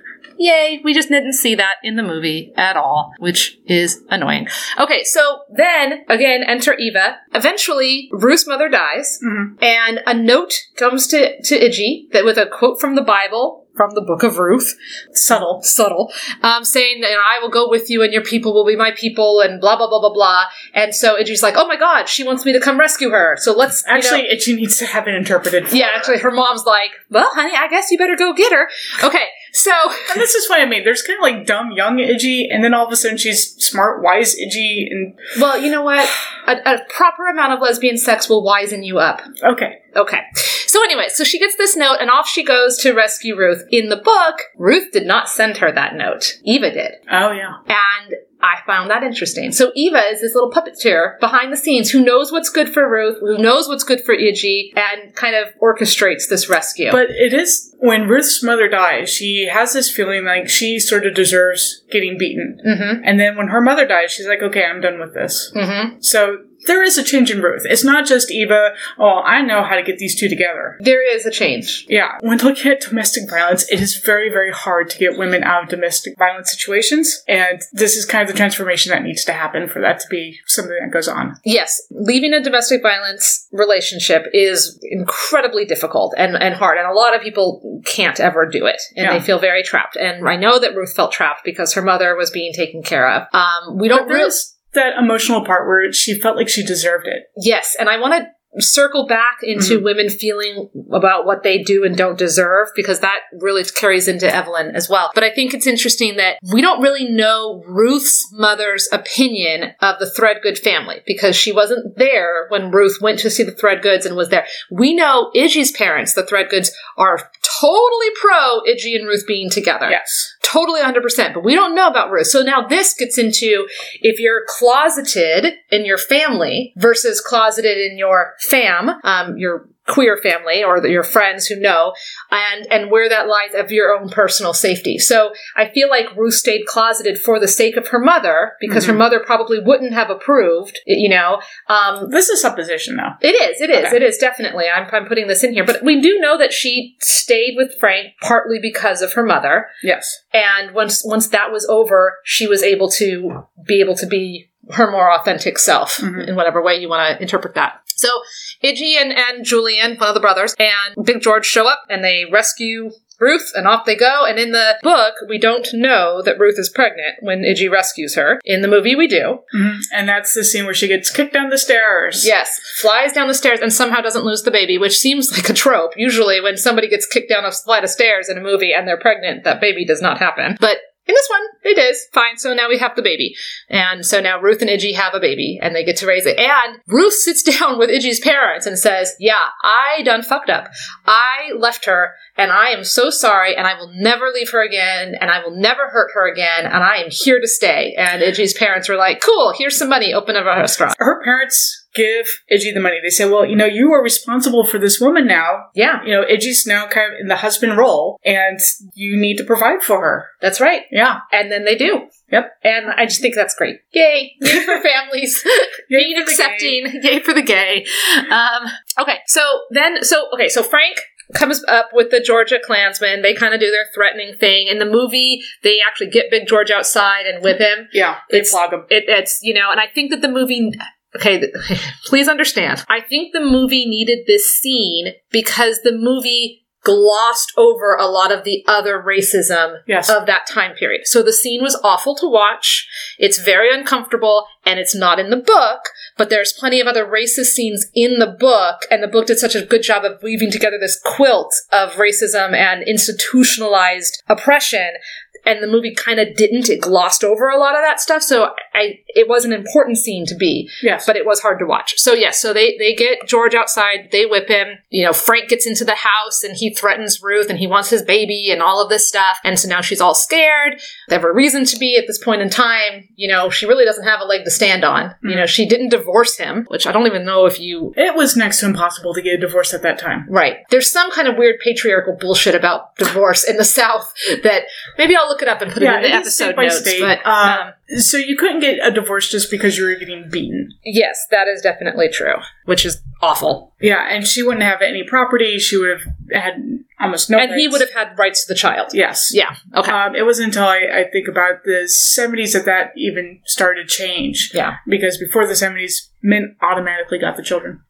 Yay, we just didn't see that in the movie at all, which is annoying. Okay, so then, again, enter Eva. Eventually, Ruth's mother dies, and a note comes to, to Idgie that with a quote from the Bible, from the book of Ruth, Subtle. subtle, um, saying, you know, I will go with you and your people will be my people and blah, blah, blah, blah, blah. And so Idgie's like, oh my god, she wants me to come rescue her. So let's, you know- Actually, Idgie needs to have it interpreted. For yeah, her. actually, her mom's like, well, honey, I guess you better go get her. Okay, so. And this is what I mean. There's kind of like dumb young Idgie, and then all of a sudden she's smart, wise Idgie, and Well, you know what? A, a proper amount of lesbian sex will wizen you up. okay. Okay. So anyway, so she gets this note and off she goes to rescue Ruth. In the book, Ruth did not send her that note. Eva did. Oh yeah. And I found that interesting. So Eva is this little puppeteer behind the scenes who knows what's good for Ruth, who knows what's good for Idgie, and kind of orchestrates this rescue. But it is when Ruth's mother dies, she has this feeling like she sort of deserves getting beaten. mm-hmm. And then when her mother dies, she's like, okay, I'm done with this. Mm-hmm. So there is a change in Ruth. It's not just Eva, oh, I know how to get these two together. There is a change. Yeah, when looking at domestic violence, it is very, very hard to get women out of domestic violence situations. And this is kind of the transformation that needs to happen for that to be something that goes on. Yes, leaving a domestic violence relationship is incredibly difficult and, and hard, and a lot of people can't ever do it, and Yeah. they feel very trapped. And I know that Ruth felt trapped because her mother was being taken care of. Um, we don't really. That emotional part where she felt like she deserved it. Yes, and I want to circle back into Mm-hmm. women feeling about what they do and don't deserve because that really carries into Evelyn as well. But I think it's interesting that we don't really know Ruth's mother's opinion of the Threadgood family because she wasn't there when Ruth went to see the Threadgoods and was there. We know Idgie's parents, the Threadgoods, are totally pro Idgie and Ruth being together Yes. totally 100%, but we don't know about Ruth. So now this gets into if you're closeted in your family versus closeted in your fam, um, your queer family or the, your friends who know, and and where that lies of your own personal safety. So I feel like Ruth stayed closeted for the sake of her mother because her mother probably wouldn't have approved. You know, um, This is supposition, though. it is. It is. Okay. It is definitely. I'm, I'm putting this in here, but we do know that she stayed with Frank partly because of her mother Yes. and once once that was over she was able to be able to be her more authentic self Mhm. in whatever way you want to interpret that so idgie and, and julian one of the brothers and big george show up and they rescue ruth and off they go and in the book we don't know that ruth is pregnant when idgie rescues her in the movie we do hmm And that's the scene where she gets kicked down the stairs. Yes, flies down the stairs and somehow doesn't lose the baby, which seems like a trope. Usually, when somebody gets kicked down a flight of stairs in a movie and they're pregnant, that baby does not happen. But in this one, it is. Fine, so now we have the baby. And so now Ruth and Idgie have a baby and they get to raise it. And Ruth sits down with Idgie's parents and says, Yeah, I done fucked up. I left her and I am so sorry and I will never leave her again and I will never hurt her again and I am here to stay. And Idgie's parents were like, Cool, here's some money, open up a restaurant. Her parents give Idgie the money. They say, well, you know, you are responsible for this woman now. Yeah, You know, Idgie's now kind of in the husband role, and you need to provide for her. that's right. Yeah. And then they do. Yep. And I just think that's great. Yay. Yay for families. Being for accepting. Yay for the gay. Um, okay. So then, so, okay. So Frank comes up with the Georgia Klansmen. They kind of do their threatening thing. In the movie, they actually get Big George outside and whip him. Yeah. They It's- flog him. It, it's, you know, and I think that the movie. Okay, please understand. I think the movie needed this scene because the movie glossed over a lot of the other racism Yes. of that time period. So the scene was awful to watch. It's very uncomfortable and it's not in the book, but there's plenty of other racist scenes in the book and the book did such a good job of weaving together this quilt of racism and institutionalized oppression and the movie kind of didn't it glossed over a lot of that stuff so i it was an important scene to be yes. but it was hard to watch. So yes, so they they get George outside, they whip him. You know, Frank gets into the house and he threatens Ruth and he wants his baby and all of this stuff. And so now she's all scared. They have a reason to be at this point in time. You know, she really doesn't have a leg to stand on. Hmm. You know, she didn't divorce him, which I don't even know if you it was next to impossible to get a divorce at that time. Right. There's some kind of weird patriarchal bullshit about divorce in the South that maybe I'll look it up and put it in the episode notes. state. But Uh, um, so you couldn't get a divorce just because you were getting beaten. yes, that is definitely true, which is awful. Yeah, and she wouldn't have any property. She would have had almost no. and he would have had rights to the child. Yes. Yeah. Okay. Um, it wasn't until I, I think about the 70s that that even started to change. yeah. Because before the 70s, men automatically got the children.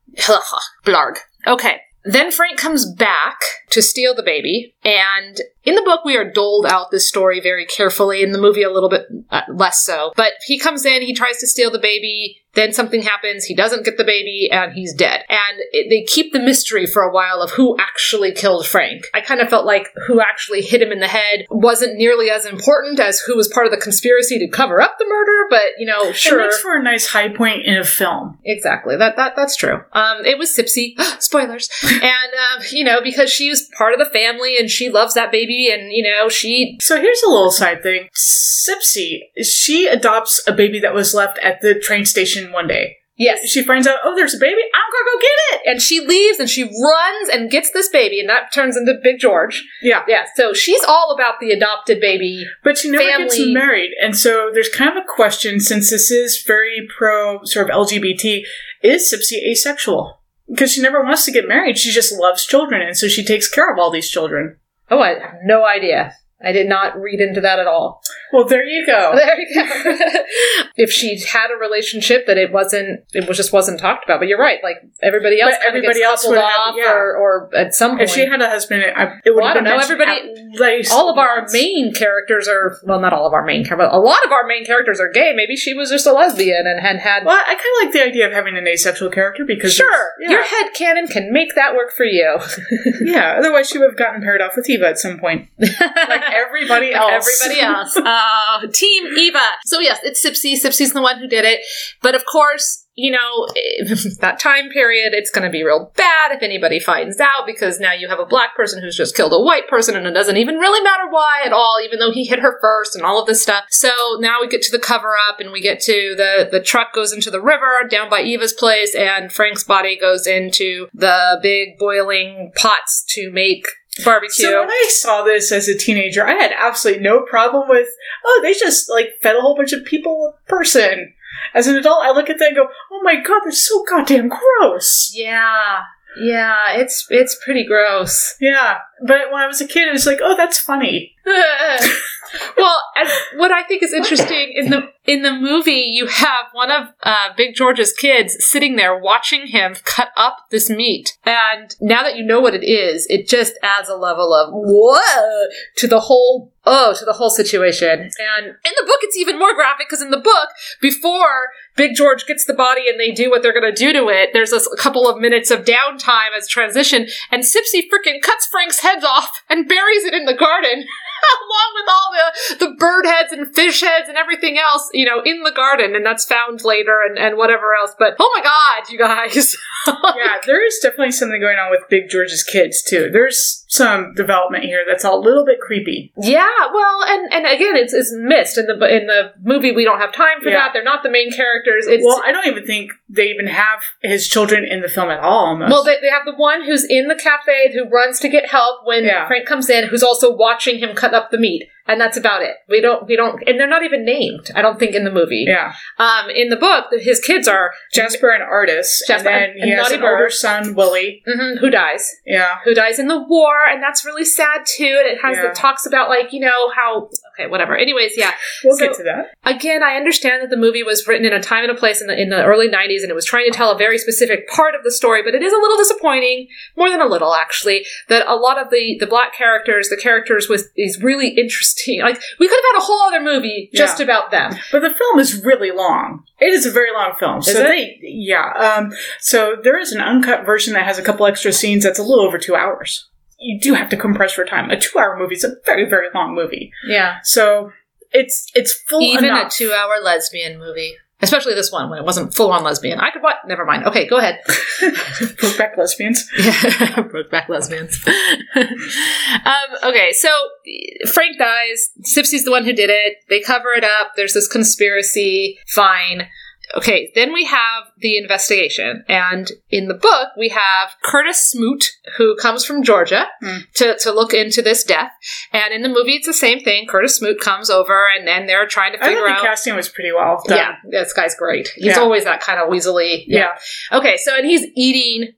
Blarg. Okay. Then Frank comes back to steal the baby, and in the book we are doled out this story very carefully. In the movie, a little bit uh, less so. But he comes in, he tries to steal the baby. Then something happens. He doesn't get the baby, and he's dead. And it, they keep the mystery for a while of who actually killed Frank. I kind of felt like who actually hit him in the head wasn't nearly as important as who was part of the conspiracy to cover up the murder. But you know, sure. It makes for a nice high point in a film. Exactly. That that that's true. Um, it was Sipsy. Spoilers. and um, you know, because she was part of the family and she loves that baby, and you know, she So here's a little side thing. Sipsy, she adopts a baby that was left at the train station one day. yes, She finds out, oh, there's a baby. I'm gonna go get it. and she leaves and she runs and gets this baby, and that turns into Big George. Yeah. Yeah. So she's all about the adopted baby. But she never gets married. And so there's kind of a question, since this is very pro sort of LGBT, is Sipsy asexual? Because she never wants to get married. She just loves children. And so she takes care of all these children. Oh, I have no idea. I did not read into that at all. Well, there you go. There you go. if she had a relationship that it wasn't, it was just wasn't talked about. But you're right. Like everybody else, But everybody else would have- off, yeah. or, or at some point. If she had a husband, I, it would Well, I have don't been know. least all of our main characters are well, not all of our main characters, a lot of our main characters are gay. Maybe she was just a lesbian and had had. Well, I kind of like the idea of having an asexual character because Sure, yeah. your head canon can make that work for you. yeah. Otherwise, she would have gotten paired off with Eva at some point, like everybody else. Everybody else. Uh, Team Eva. So yes, it's Sipsy. Sipsy's the one who did it. But of course, you know, that time period, it's going to be real bad if anybody finds out because now you have a black person who's just killed a white person and it doesn't even really matter why at all, even though he hit her first and all of this stuff. So now we get to the cover up and we get to the, the truck goes into the river down by Eva's place and Frank's body goes into the big boiling pots to make barbecue. So when I saw this as a teenager, I had absolutely no problem with. Oh, they just like fed a whole bunch of people a person. As an adult, I look at that and go, "Oh my god, that's so goddamn gross." Yeah. Yeah, it's it's pretty gross. Yeah, but when I was a kid, it was like, "Oh, that's funny." well, and what I think is interesting in the in the movie, you have one of uh, Big George's kids sitting there watching him cut up this meat, and now that you know what it is, it just adds a level of whoa to the whole oh to the whole situation. And in the book, it's even more graphic because in the book, before Big George gets the body and they do what they're going to do to it, there's a couple of minutes of downtime as transition, and Sipsy freaking cuts Frank's head off and buries it in the garden. along with all the, the bird heads and fish heads and everything else, you know, in the garden, and that's found later and, and whatever else. But oh my god, you guys. yeah, there is definitely something going on with Big George's kids too. There's some development here that's a little bit creepy. Yeah, well, and and again, it's it's missed in the in the movie. We don't have time for Yeah. that. They're not the main characters. It's Well, I don't even think they even have his children in the film at all. Almost. well, they, they have the one who's in the cafe who runs to get help when Yeah. Frank comes in, who's also watching him cut up the meat, and that's about it. We don't we don't, and they're not even named. I don't think in the movie. yeah, Um, in the book, his kids are Jasper and Artis, Jasper and then and he has an older son, Willie. mhm, who dies. Yeah, who dies in the war, and that's really sad too. And it has Yeah. it talks about like you know how okay whatever. Anyways, yeah. we'll So- get to that. Again, I understand that the movie was written in a time and a place in the in the early '90s, and it was trying to tell a very specific part of the story. But it is a little disappointing, more than a little actually, that a lot of the the black characters, the characters with these really interesting, like we could have had a whole other movie just Yeah. about them. But the film is really long. It is a very long film. Is so it? they, yeah. Um, so there is an uncut version that has a couple extra scenes that's a little over two hours. You do have to compress for time. A two-hour movie is a very, very long movie. Yeah, So it's it's full even enough. a two-hour lesbian movie. Especially this one when it wasn't full on lesbian. I could watch Never mind. Okay, go ahead. Brokeback lesbians. Yeah, Brokeback lesbians. um, okay, so Frank dies. Sipsy's the one who did it. They cover it up. There's this conspiracy. Fine. Okay, then we have the investigation. And in the book, we have Curtis Smoot, who comes from Georgia Hmm. to, to look into this death. And in the movie, it's the same thing. Curtis Smoot comes over, and then they're trying to figure out. the casting was pretty well done. Yeah, this guy's great. He's Yeah. always that kind of weaselly. Yeah. Okay, so and he's eating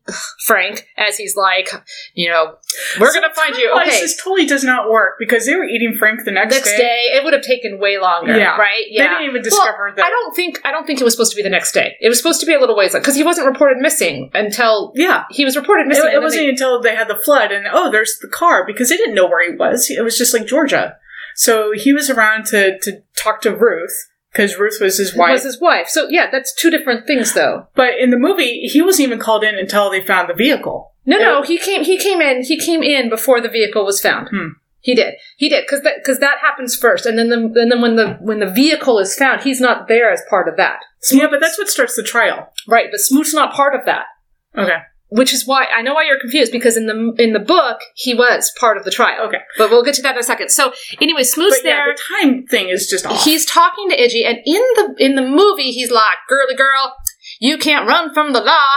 Frank as he's like, you know, we're So gonna find you. Okay, This totally does not work because they were eating Frank the next, next day. it would have taken way longer. Yeah. right. Yeah. They didn't even discover well, that. I don't think I don't think it was supposed to be the next day. It was supposed to be a little ways because he wasn't reported missing until Yeah. he was reported missing. it then wasn't they- until they had the flood and oh, there's the car because they didn't know where he was. It was just like Georgia. So he was around to to talk to Ruth because Ruth was his wife. was his wife. So yeah, that's two different things though. but in the movie, he wasn't even called in until they found the vehicle. No, no, he came. He came in. He came in before the vehicle was found. Hmm. He did. He did because that because that happens first, and then the and then when the when the vehicle is found, he's not there as part of that. Yeah, but that's what starts the trial. Right, but Smoot's not part of that. Okay. Which is why I know why you're confused because in the in the book he was part of the trial. Okay. but we'll get to that in a second. So anyway, Smoot's But yeah, there. the time thing is just off. He's talking to Idgie, and in the in the movie, he's like, "Girly girl, you can't run from the law."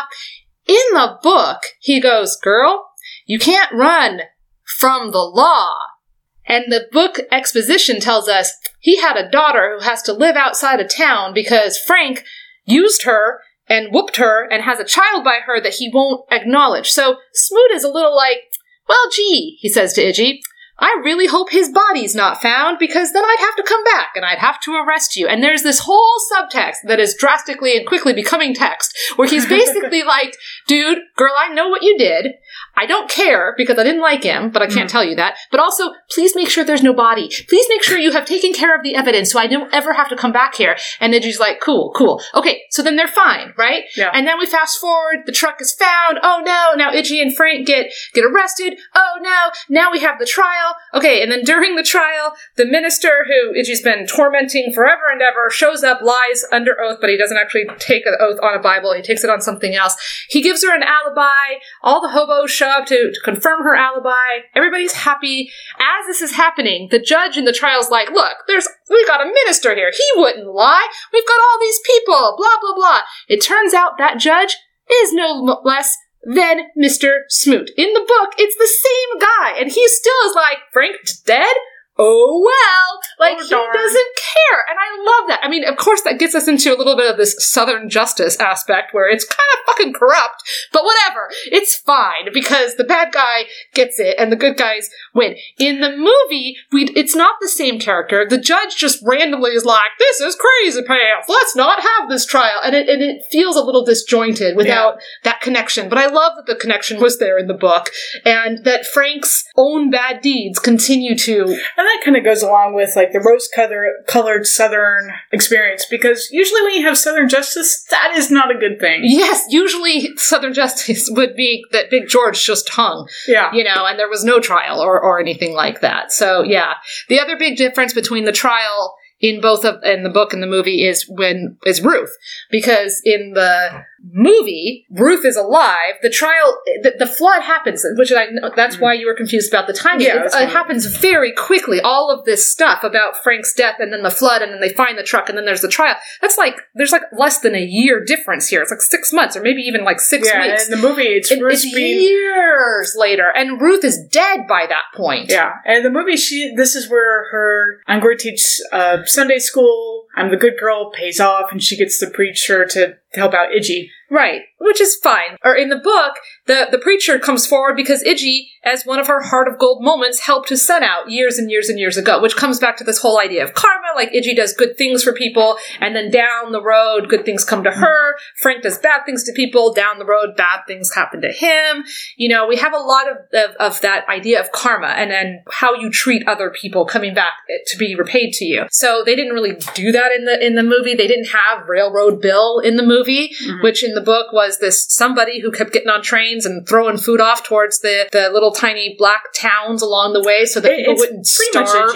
In the book, he goes, "Girl, you can't run from the law." And the book exposition tells us he had a daughter who has to live outside of town because Frank used her and whooped her and has a child by her that he won't acknowledge. So Smoot is a little like, well, gee, he says to Idgie, I really hope his body's not found because then I'd have to come back and I'd have to arrest you. And there's this whole subtext that is drastically and quickly becoming text where he's basically like, dude, girl, I know what you did. I don't care because I didn't like him, but I can't mm. tell you that. But also, please make sure there's no body. Please make sure you have taken care of the evidence so I don't ever have to come back here. And she's like, cool, cool. Okay, so then they're fine, right? Yeah. And then we fast forward, the truck is found. Oh no, now Idgie and Frank get get arrested. Oh no, now we have the trial. Okay, and then during the trial, the minister who Idgie's been tormenting forever and ever shows up, lies under oath, but he doesn't actually take an oath on a Bible. He takes it on something else. He gives her an alibi. All the hobos show up to, to confirm her alibi. Everybody's happy. As this is happening, the judge in the trial's like, look, there's we got a minister here. He wouldn't lie. We've got all these people. Blah blah blah. It turns out that judge is no less than Mr. Smoot. In the book, it's the same guy, and he still is like, Frank dead? Oh well. Like, Oh, he darn. doesn't care. And I love that. I mean, of course, that gets us into a little bit of this Southern justice aspect where it's kind of fucking corrupt, but whatever. It's fine because the bad guy gets it and the good guys win. In the movie, we it's not the same character. The judge just randomly is like, "This is crazy pants. Let's not have this trial," and it and it feels a little disjointed without that connection. But I love that the connection was there in the book, and that Frank's own bad deeds continue to. That kind of goes along with like the rose colored Southern experience because usually when you have Southern justice, that is not a good thing. Yes, usually Southern justice would be that Big George just hung. Yeah. you know, and there was no trial or, or anything like that. So yeah, the other big difference between the trial in both of in the book and the movie is when is Ruth because in the movie Ruth is alive. The trial, the, the flood happens, which I know that's why you were confused about the timing. Yeah, it, it happens very quickly. All of this stuff about Frank's death and then the flood and then they find the truck and then there's the trial. That's like there's like less than a year difference here. It's like six months or maybe even like six yeah, weeks. in the movie, it's It- Ruth it's being years later, and Ruth is dead by that point. Yeah, and the movie, she this is where her I'm going to teach uh, Sunday school. I'm the good girl pays off, and she gets the preacher to help out Idgie. Right, which is fine. Or in the book, the, the preacher comes forward because Idgie, as one of her heart of gold moments, helped his son out years and years and years ago, which comes back to this whole idea of karma, like Idgie does good things for people, and then down the road, good things come to her. Frank does bad things to people, down the road, bad things happen to him. You know, we have a lot of, of, of that idea of karma, and then how you treat other people coming back eh, to be repaid to you. So they didn't really do that in the in the movie. They didn't have Railroad Bill in the movie, mm-hmm. which in the book was this somebody who kept getting on trains and throwing food off towards the the little tiny black towns along the way, so that It- people it's wouldn't starve.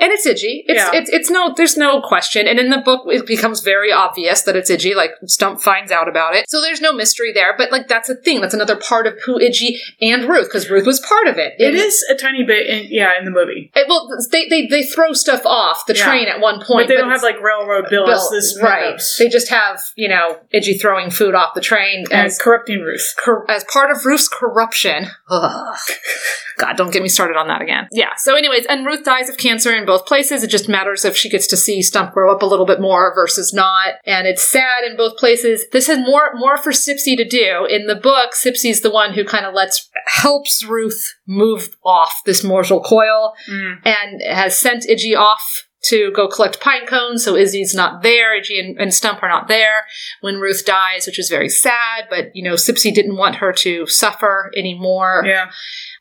And it's Idgie. It's, Yeah. it's it's no there's no question. And in the book it becomes very obvious that it's Idgie, like Stump finds out about it. So there's no mystery there, but like that's a thing. That's another part of who Idgie and Ruth, because Ruth was part of it. It is a tiny bit, in, yeah, in the movie, it- well, they, they they throw stuff off the Yeah. train at one point, but they don't have like railroad bill, as this right. pickups They just have you know Idgie throwing food off the train and as corrupting Ruth. cor- as part of Ruth's corruption. Ugh. God, don't get me started on that again. Yeah. So, anyways, and Ruth dies of cancer in both places. It just matters if she gets to see Stump grow up a little bit more versus not. And it's sad in both places. This is more more for Sipsy to do. In the book, Sipsy's the one who kind of lets helps Ruth move off this mortal coil Mm. and has sent Idgie off to go collect pine cones. So Idgie's not there. Idgie and, and Stump are not there when Ruth dies, which is very sad. But you know, Sipsy didn't want her to suffer anymore. Yeah,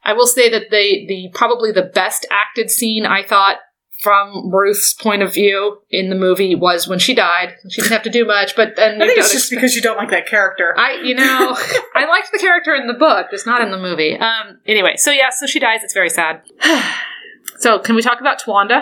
I will say that the the probably the best acted scene I thought from Ruth's point of view in the movie was when she died. She didn't have to do much, but then I think it's just expect- because you don't like that character. I, you know, I liked the character in the book, just not in the movie. Um, anyway, so yeah, so she dies. It's very sad. so, can we talk about Tawanda?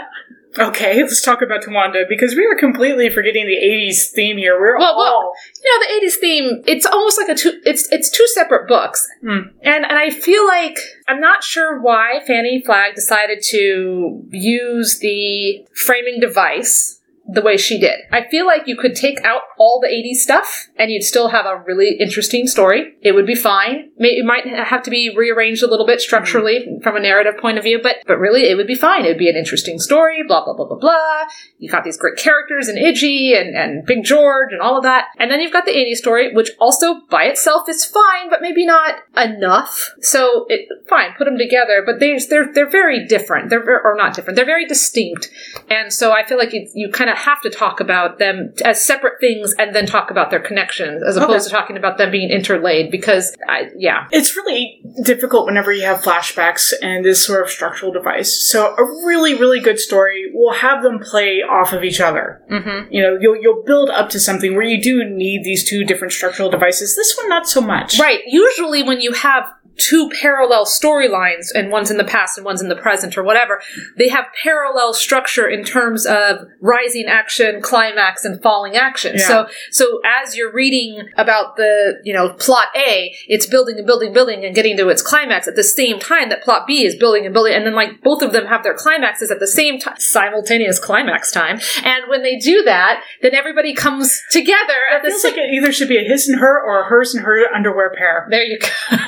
Okay, let's talk about Tawanda because we are completely forgetting the '80s theme here. We're Well, well- all You know, the '80s theme. It's almost like a two. It's it's two separate books, Hmm. and and I feel like I'm not sure why Fannie Flagg decided to use the framing device the way she did. I feel like you could take out all the 80s stuff and you'd still have a really interesting story. It would be fine. It might have to be rearranged a little bit structurally from a narrative point of view, but but really it would be fine. It would be an interesting story, blah blah blah blah blah. You got these great characters and Idgie and, and Big George and all of that. And then you've got the 80s story, which also by itself is fine, but maybe not enough. So it fine, put them together, but they're, they're they're very different. They're or not different. They're very distinct. And so I feel like you, you kind of have to talk about them as separate things and then talk about their connections as opposed to talking about them being interlaid because I, yeah. It's really difficult whenever you have flashbacks and this sort of structural device. So a really, really good story will have them play off of each other. Mm-hmm. You know, you'll you'll build up to something where you do need these two different structural devices. This one, not so much. Right. Usually, when you have two parallel storylines and one's in the past and one's in the present or whatever, they have parallel structure in terms of rising action, climax, and falling action. Yeah. So, so as you're reading about the, you know, plot A, it's building and building, building and getting to its climax at the same time that plot B is building and building. And then like both of them have their climaxes at the same time, simultaneous climax time. And when they do that, then everybody comes together at It the feels same like it either should be a his and her or a hers and her underwear pair. there you go.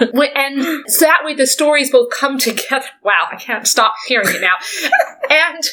Wait, and so that way the stories both come together. Wow, I can't stop hearing it now. and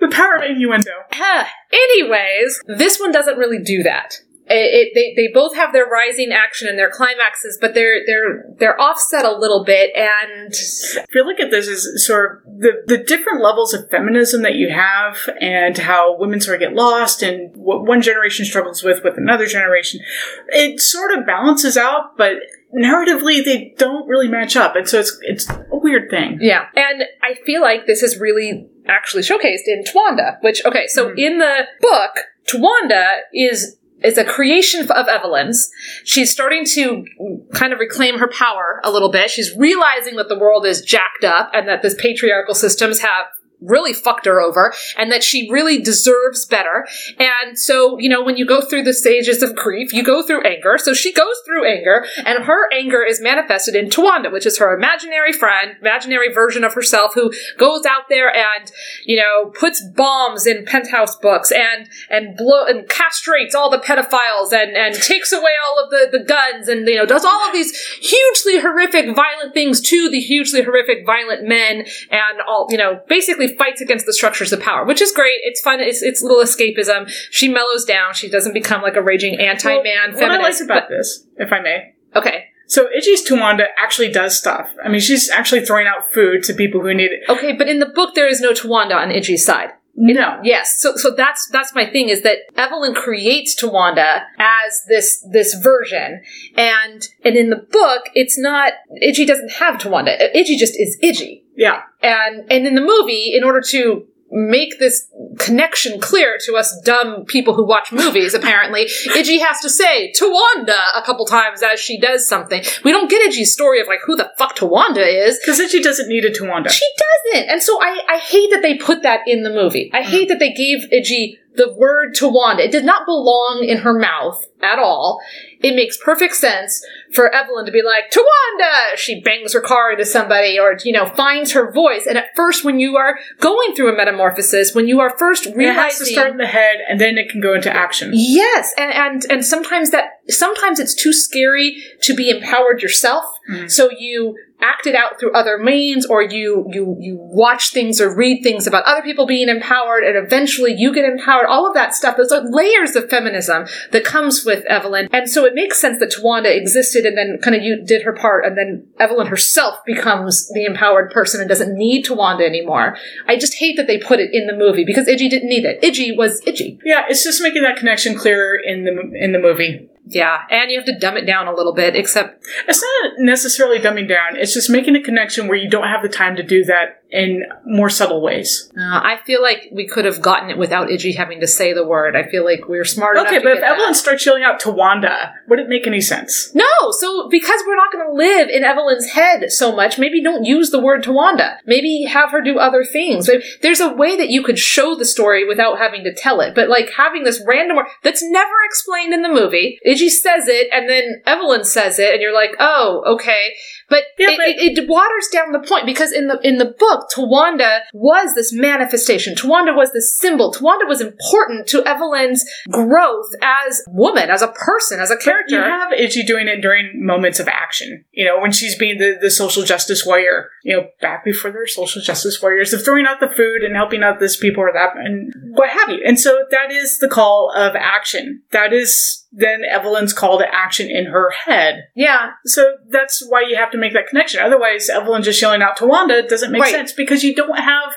The power of innuendo. uh, anyways, this one doesn't really do that. It, it, they, they both have their rising action and their climaxes, but they're they're they're offset a little bit. And If you look at this is sort of the, the different levels of feminism that you have and how women sort of get lost and what one generation struggles with with another generation, it sort of balances out, but narratively they don't really match up. And so it's, it's a weird thing. Yeah. And I feel like this is really actually showcased in Tawanda, which, okay, so Mhm. in the book, Tawanda is is a creation of Evelyn's. She's starting to kind of reclaim her power a little bit. She's realizing that the world is jacked up and that this patriarchal systems have really fucked her over and that she really deserves better. And so, you know, when you go through the stages of grief, you go through anger. So she goes through anger and her anger is manifested in Tawanda, which is her imaginary friend, imaginary version of herself who goes out there and, you know, puts bombs in penthouse books and, and blow, and castrates all the pedophiles and, and takes away all of the, the guns and, you know, does all of these hugely horrific, violent things to the hugely horrific, violent men and all, you know, basically fights against the structures of power, which is great. It's fun. It's, it's little escapism. She mellows down. She doesn't become like a raging anti-man What I like feminist. about this, if I may, okay. so Idgie's Tawanda actually does stuff. I mean, she's actually throwing out food to people who need it. Okay, but in the book there is no Tawanda on Idgie's side. No. Yes, so so that's that's my thing is that Evelyn creates Tawanda as this this version, and and in the book it's not Idgie doesn't have Tawanda. Idgie just is Idgie, Yeah. and and in the movie, in order to make this connection clear to us dumb people who watch movies, apparently, Idgie has to say Tawanda a couple times as she does something. We don't get Idgie's story of like who the fuck Tawanda is. Because Idgie doesn't need a Tawanda. She doesn't. And so I, I hate that they put that in the movie. I hate that they gave Idgie the word Tawanda. It did not belong in her mouth at all. It makes perfect sense for Evelyn to be like, Tawanda! She bangs her car into somebody or, you know, finds her voice. And at first, when you are going through a metamorphosis, when you are first It realizing. has to start in the head, and then it can go into action. Yes, and and and sometimes that sometimes it's too scary to be empowered yourself. Mhm. So you act it out through other means, or you you you watch things or read things about other people being empowered, and eventually you get empowered. All of that stuff. Those are layers of feminism that comes with Evelyn, and so it makes sense that Tawanda existed, and then kind of you did her part, and then Evelyn herself becomes the empowered person and doesn't need to Wanda anymore. I just hate that they put it in the movie because Idgie didn't need it. Idgie was Idgie. Yeah, it's just making that connection clearer in the in the movie. Yeah, and you have to dumb it down a little bit, except It's not necessarily dumbing down. It's just making a connection where you don't have the time to do that in more subtle ways. uh, I feel like we could have gotten it without Idgie having to say the word. I feel like we're smart enough Okay, to but if get that. Evelyn starts yelling out to Wanda, would it make any sense? No, so because we're not going to live in Evelyn's head so much, maybe don't use the word Tawanda. Maybe have her do other things. There's a way that you could show the story without having to tell it. But like having this random word that's never explained in the movie, Idgie says it and then Evelyn says it and you're like, oh, okay. But, Yeah, it, but- it, it waters down the point because in the in the book, Tawanda was this manifestation. Tawanda was this symbol. Tawanda was important to Evelyn's growth as woman, as a person, as a character. You character. have Idgie doing it during moments of action. You know, when she's being the, the social justice warrior. You know, back before there were social justice warriors of throwing out the food and helping out this people or that and what have you. And so that is the call of action. That is then Evelyn's call to action in her head. yeah, So that's why you have to make that connection. Otherwise, Evelyn just yelling out to Wanda doesn't make Right. sense because you don't have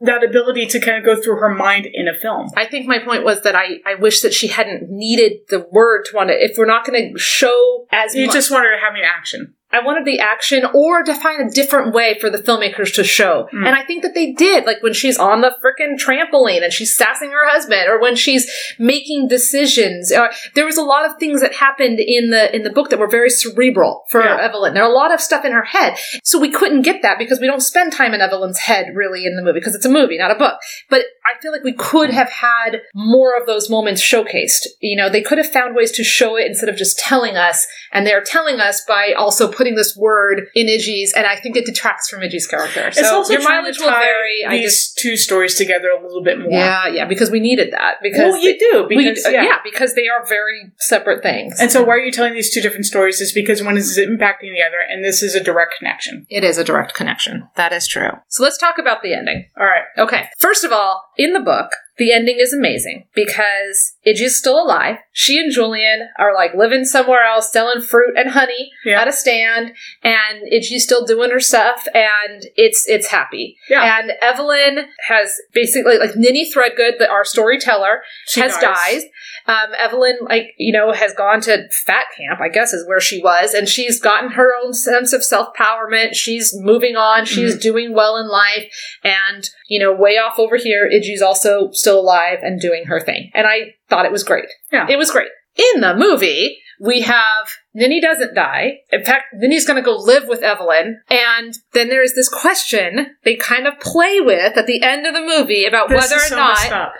that ability to kind of go through her mind in a film. I think my point was that I, I wish that she hadn't needed the word Tawanda. If we're not going to show as You much, just want her having action. I wanted the action or to find a different way for the filmmakers to show. Mm. And I think that they did. Like when she's on the freaking trampoline and she's sassing her husband or when she's making decisions. Uh, there was a lot of things that happened in the in the book that were very cerebral for Yeah. Evelyn. There are a lot of stuff in her head. So we couldn't get that because we don't spend time in Evelyn's head really in the movie because it's a movie, not a book. But I feel like we could have had more of those moments showcased. You know, they could have found ways to show it instead of just telling us. And they're telling us by also putting this word in Idgie's, and I think it detracts from Idgie's character. It's So also your mileage will vary. I these just two stories together a little bit more. yeah, yeah, because we needed that because well, you do we- because uh, yeah. yeah, because they are very separate things. And so, why are you telling these two different stories? Is because one is impacting the other, and this is a direct connection. it is a direct connection. That is true. So let's talk about the ending. All right. Okay. First of all, in the book, the ending is amazing because Idgie's still alive. She and Julian are like living somewhere else, selling fruit and honey Yeah. at a stand, and Idgie's still doing her stuff, and it's it's happy. Yeah. And Evelyn has basically like Ninny Threadgood, the, our storyteller, She has dies. died. Um, Evelyn, like you know, has gone to fat camp. I guess is where she was, and she's gotten her own sense of self powerment. She's moving on. She's Mm-hmm. doing well in life, and you know, way off over here, Idgie's also still alive and doing her thing. And I thought it was great. Yeah. it was great. In the movie, we have Ninny doesn't die. In fact, Ninny's going to go live with Evelyn, and then there is this question they kind of play with at the end of the movie about This whether or so not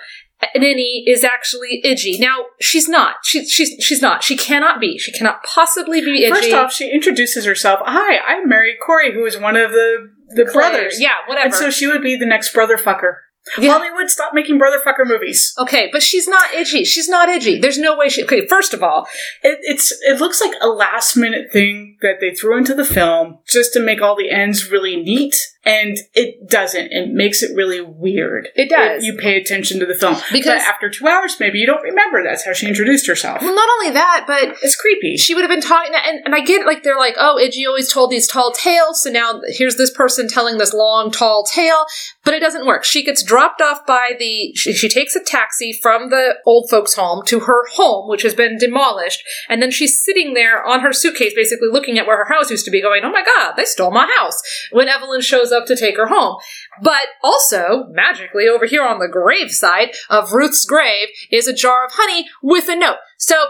Ninny is actually Idgie. Now, she's not. She's she's she's not. She cannot be. She cannot possibly be Idgie. First off, she introduces herself. Hi, I'm Mary Corey, who is one of the the Claire. brothers. Yeah, whatever. And so she would be the next brother fucker. Yeah. Hollywood, stop making brother fucker movies. okay, but she's not Idgie. She's not Idgie. There's no way she. Okay, first of all, It, it's it looks like a last minute thing that they threw into the film just to make all the ends really neat, and it doesn't. It makes it really weird. It does. if you pay attention to the film. Because- but after two hours, maybe you don't remember that's how she introduced herself. well, not only that, but It's creepy. she would have been talking, and, and I get like they're like, oh, Idgie always told these tall tales, so now here's this person telling this long, tall tale, but it doesn't work. She gets dropped off by the, she, she takes a taxi from the old folks' home to her home, which has been demolished, and then she's sitting there on her suitcase, basically looking at where her house used to be, going, oh my god, they stole my house, when Evelyn shows up to take her home. But also, magically, over here on the grave side of Ruth's grave is a jar of honey with a note. So,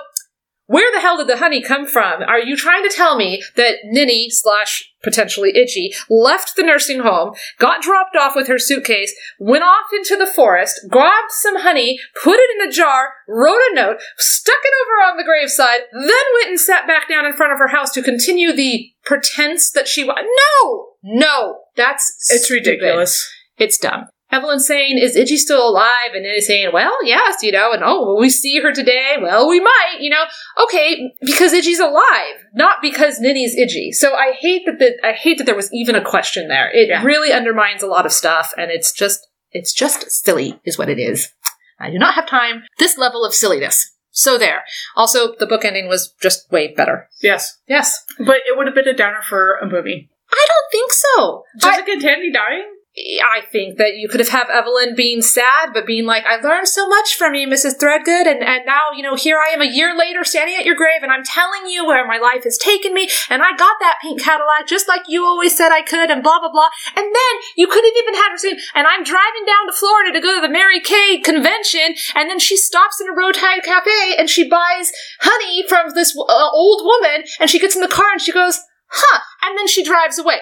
where the hell did the honey come from? Are you trying to tell me that Ninny slash potentially Idgie left the nursing home, got dropped off with her suitcase, went off into the forest, grabbed some honey, put it in a jar, wrote a note, stuck it over on the graveside, then went and sat back down in front of her house to continue the pretense that she was? No, no, that's it's stupid. ridiculous. It's dumb. Evelyn's saying, Is Idgie still alive? And Ninny's saying, Well, yes, you know, and oh, will we see her today? Well, we might, you know. Okay, because Idgie's alive, not because Ninny's Idgie. So I hate that the, I hate that there was even a question there. It Yeah. really undermines a lot of stuff, and it's just it's just silly, is what it is. I do not have time this level of silliness. So there. Also, the book ending was just way better. Yes, Yes. but it would have been a downer for a movie. I don't think so. I- Jessica Tandy dying. I think that you could have have Evelyn being sad, but being like, I learned so much from you, Mrs. Threadgood, and, and now, you know, here I am a year later standing at your grave, and I'm telling you where my life has taken me, and I got that pink Cadillac just like you always said I could, and blah, blah, blah. And then you could have even had her saying, and I'm driving down to Florida to go to the Mary Kay convention, and then she stops in a roadside cafe, and she buys honey from this uh, old woman, and she gets in the car, and she goes, huh, and then she drives away.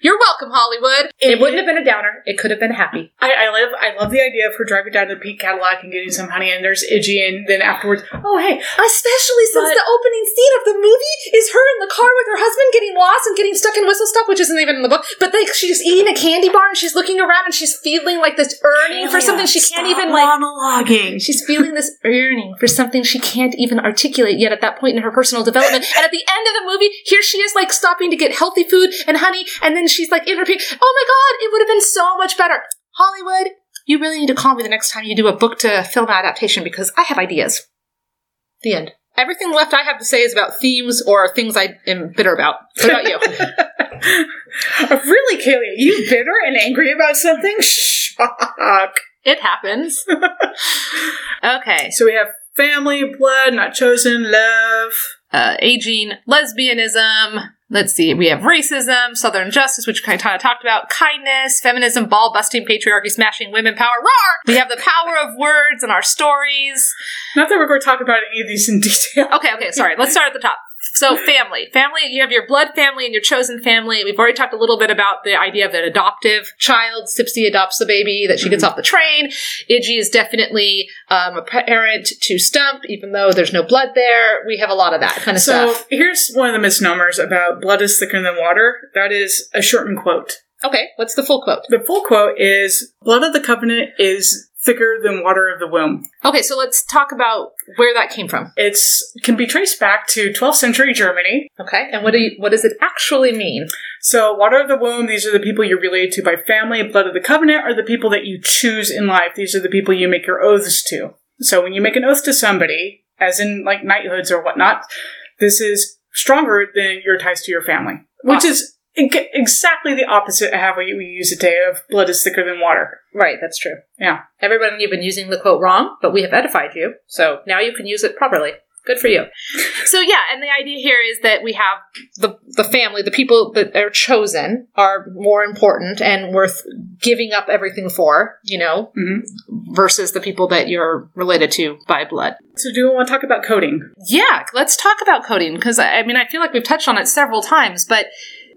You're welcome, Hollywood. It, wouldn't have been a downer. It could have been happy. I, I love I love the idea of her driving down to the pink Cadillac and getting some honey, and there's Idgie, and then afterwards, oh hey, Especially since But- the opening scene of the movie is her in the car with her husband getting lost and getting stuck in whistle stop, which isn't even in the book. But like she's eating a candy bar and she's looking around and she's feeling like this yearning for something she can't even like. monologuing. She's feeling this yearning for something she can't even articulate yet at that point in her personal development. And at the end of the movie, here she is like stopping to get healthy food and honey, and then she's like in her pink. Oh my god, it would have been so much better. Hollywood, you really need to call me the next time you do a book to film adaptation because I have ideas. The end. Everything left I have to say is about themes or things I am bitter about. What about you? really, Kaylee, you bitter and angry about something? Shock. it happens. okay. So we have family, blood, not chosen, love. uh, aging, lesbianism. Let's see, we have racism, southern justice, which kind of talked about, kindness, feminism, ball busting, patriarchy, smashing, women power, roar! We have the power of words and our stories. Not that we're going to talk about any of these in detail. Okay, okay, sorry, let's start at the top. So, family. Family, you have your blood family and your chosen family. We've already talked a little bit about the idea of an adoptive child. Sipsy adopts the baby that she gets off the train. Idgie is definitely um, a parent to Stump, even though there's no blood there. We have a lot of that kind of So stuff. So here's one of the misnomers about blood is thicker than water. That is a shortened quote. Okay, what's the full quote? The full quote is blood of the covenant is thicker than water of the womb. Okay, so let's talk about where that came from. It's can be traced back to 12th century Germany. Okay, and what do you, what does it actually mean? So, water of the womb, these are the people you're related to by family. Blood of the covenant are the people that you choose in life. These are the people you make your oaths to. So, when you make an oath to somebody, as in like knighthoods or whatnot, this is stronger than your ties to your family, which Awesome. is exactly the opposite of how we use it today of blood is thicker than water. Right, that's true. Yeah. Everybody, you've been using the quote wrong, but we have edified you, so now you can use it properly. Good for you. So yeah, and the idea here is that we have the the family, the people that are chosen, are more important and worth giving up everything for, you know, Mhm. versus the people that you're related to by blood. So, do we want to talk about coding? Yeah, let's talk about coding because I mean I feel like we've touched on it several times, but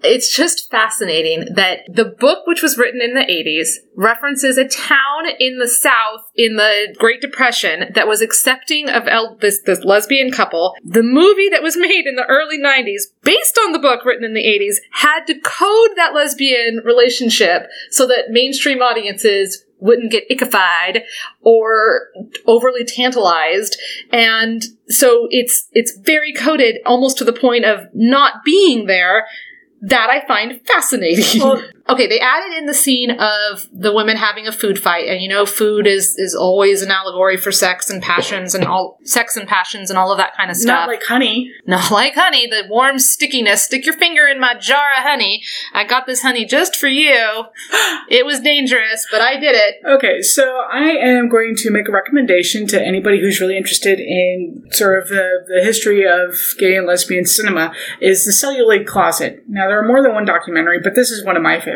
it's just fascinating that the book, which was written in the 80s, references a town in the South in the Great Depression that was accepting of this, this lesbian couple. The movie that was made in the early 90s, based on the book written in the 80s, had to code that lesbian relationship so that mainstream audiences wouldn't get ickified or overly tantalized and so it's it's very coded almost to the point of not being there that I find fascinating. Well- okay, they added in the scene of the women having a food fight, and you know, food is is always an allegory for sex and passions and all sex and passions and all of that kind of stuff. Not like honey. Not like honey, the warm stickiness. Stick your finger in my jar of honey. I got this honey just for you. It was dangerous, but I did it. Okay, so I am going to make a recommendation to anybody who's really interested in sort of the, the history of gay and lesbian cinema is the Celluloid Closet. Now, there are more than one documentary, but this is one of my favorites.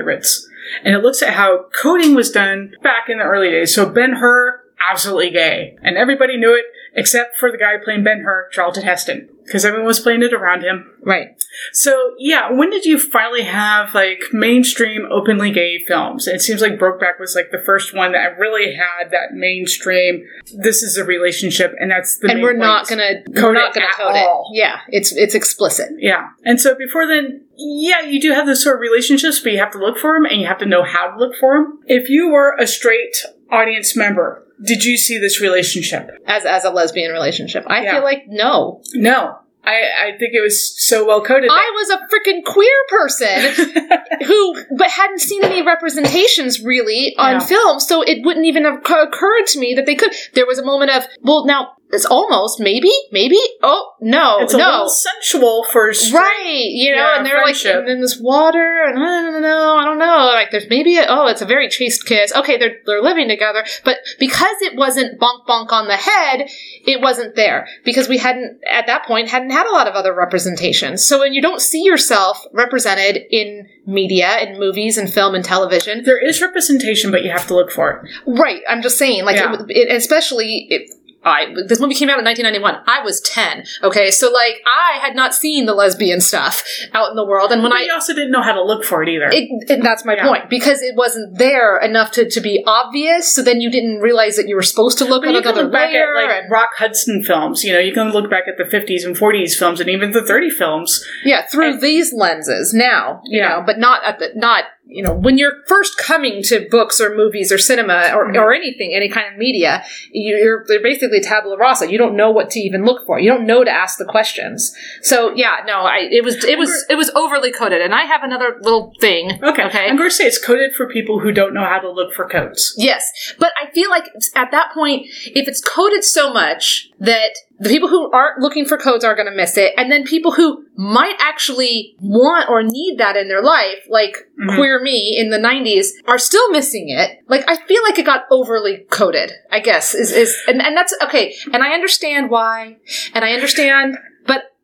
And it looks at how coding was done back in the early days. So Ben Hur, absolutely gay. And everybody knew it, except for the guy playing Ben Hur, Charlton Heston, because everyone was playing it around him. Right. So yeah, when did you finally have like mainstream openly gay films? It seems like Brokeback was like the first one that really had that mainstream. This is a relationship, and that's the and we're not gonna Code we're not gonna code all. it. Yeah, it's it's explicit. Yeah, and so before then, yeah, you do have those sort of relationships, but you have to look for them, and you have to know how to look for them. If you were a straight audience member, did you see this relationship? as as a lesbian relationship. I Yeah. feel like no. No. I, I think it was so well coded. I was a freaking queer person who but hadn't seen any representations really on Yeah. film, so it wouldn't even have occurred to me that they could. There was a moment of, well, now it's almost maybe, maybe. Oh no, it's a no. little sensual for straight Right, you know, Yeah, and they're friendship. like, and then this water, and I don't know, I don't know. Like, there's maybe, a, oh, it's a very chaste kiss. Okay, they're they're living together, but because it wasn't bonk bonk on the head, it wasn't there because we hadn't at that point hadn't had a lot of other representations. So when you don't see yourself represented in media, in movies, and film and television, There is representation, but you have to look for it. Right. I'm just saying, like, Yeah. it, it, especially if I this movie came out in 1991. I was 10. Okay, so like I had not seen the lesbian stuff out in the world, and when But I also didn't know how to look for it either. it, it- that's my Yeah. point because it wasn't there enough to, to be obvious. So then you didn't realize that you were supposed to look But at you can another look back at layer. like and, Rock Hudson films. You know, you can look back at the 50s and 40s films and even the 30 films. yeah, through and- these lenses now, you Yeah. know, but not at the not you know when you're first coming to books or movies or cinema or, Mhm. or anything, any kind of media, you- you're they're basically tabula rasa. You don't know what to even look for. You don't know to ask the questions. So yeah, no, I it was it was it was overly coded, and I have another little thing. Okay. okay. I'm going to say it's coded for people who don't know how to look for codes. Yes, but I feel like at that point, if it's coded so much that the people who aren't looking for codes are going to miss it, and then people who might actually want or need that in their life, like Mhm. queer me in the '90s, are still missing it. Like I feel like it got overly coded. I guess is is and, and that's okay, and I understand why, and I understand,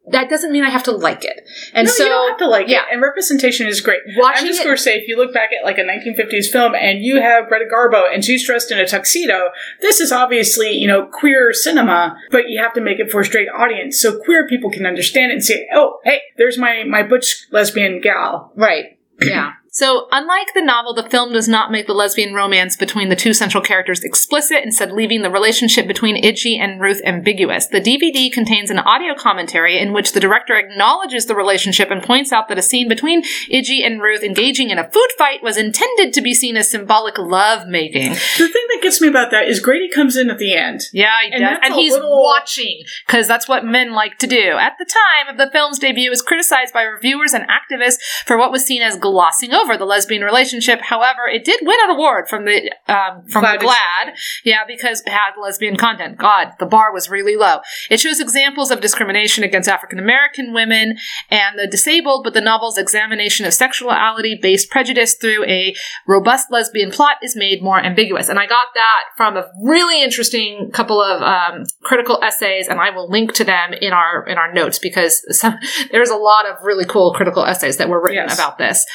that doesn't mean I have to like it. And no, so you don't have to like yeah. it. And representation is great. watching I'm just going to say, if you look back at like a 1950s film and you have Greta Garbo and she's dressed in a tuxedo, this is obviously, you know, queer cinema, but you have to make it for a straight audience so queer people can understand it and say, oh, hey, there's my, my butch lesbian gal. Right. Yeah. So, unlike the novel, the film does not make the lesbian romance between the two central characters explicit, instead, leaving the relationship between Idgie and Ruth ambiguous. The DVD contains an audio commentary in which the director acknowledges the relationship and points out that a scene between Idgie and Ruth engaging in a food fight was intended to be seen as symbolic love making. The thing that gets me about that is Grady comes in at the end. Yeah, he And does. And he's little- watching because that's what men like to do. At the time of the film's debut, it was criticized by reviewers and activists for what was seen as glossing over the lesbian relationship. However, it did win an award from the um, from GLAAD the GLAAD, yeah, because it had lesbian content. God, the bar was really low. It shows examples of discrimination against African American women and the disabled, but the novel's examination of sexuality based prejudice through a robust lesbian plot is made more ambiguous. And I got that from a really interesting couple of um, critical essays, and I will link to them in our in our notes because some, there's a lot of really cool critical essays that were written Yes. about this.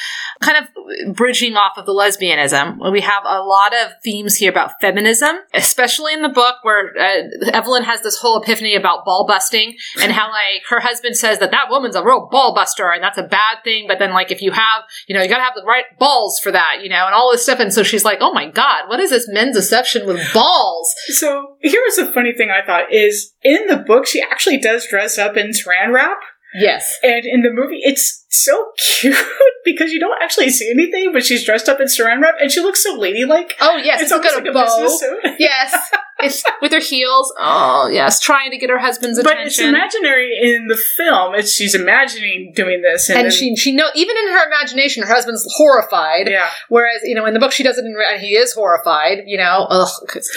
Kind of bridging off of the lesbianism, we have a lot of themes here about feminism, especially in the book where uh, Evelyn has this whole epiphany about ball busting and how like her husband says that that woman's a real ball buster and that's a bad thing. But then like if you have, you know, you gotta have the right balls for that, you know, and all this stuff. And so she's like, oh my god, what is this men's deception with balls? So here was a funny thing I thought is in the book, she actually does dress up in saran wrap. Yes. And in the movie, it's so cute because you don't actually see anything, but she's dressed up in saran wrap and she looks so ladylike. Oh yes, it's, almost got a bow. yes, it's with her heels. Oh yes, trying to get her husband's attention. But it's imaginary in the film. It's she's imagining doing this, and, and then- she she know even in her imagination, her husband's horrified. yeah. Whereas you know in the book she doesn't, in and he is horrified. You know, ugh,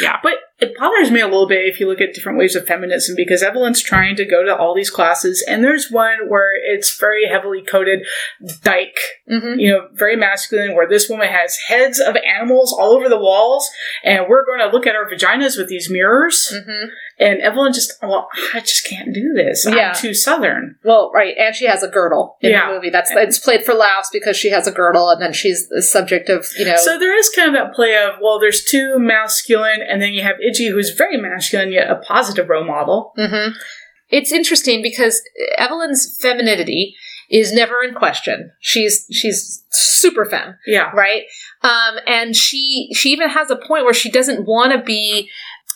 yeah. But it bothers me a little bit if you look at different ways of feminism because Evelyn's trying to go to all these classes, and there's one where it's very heavily coded dyke, hmm you know, very masculine, where this woman has heads of animals all over the walls, and we're going to look at our vaginas with these mirrors. hmm And Evelyn just, well, I just can't do this. Yeah. I'm too southern. Well, right, and she has a girdle in Yeah. the movie. That's it's played for laughs because she has a girdle, and then she's the subject of you know. So there is kind of that play of, well, there's two masculine, and then you have Idgie, who's very masculine, yet a positive role model. hmm It's interesting because Evelyn's femininity is never in question. She's she's super femme, Yeah. right? Um, and she she even has a point where she doesn't want to be.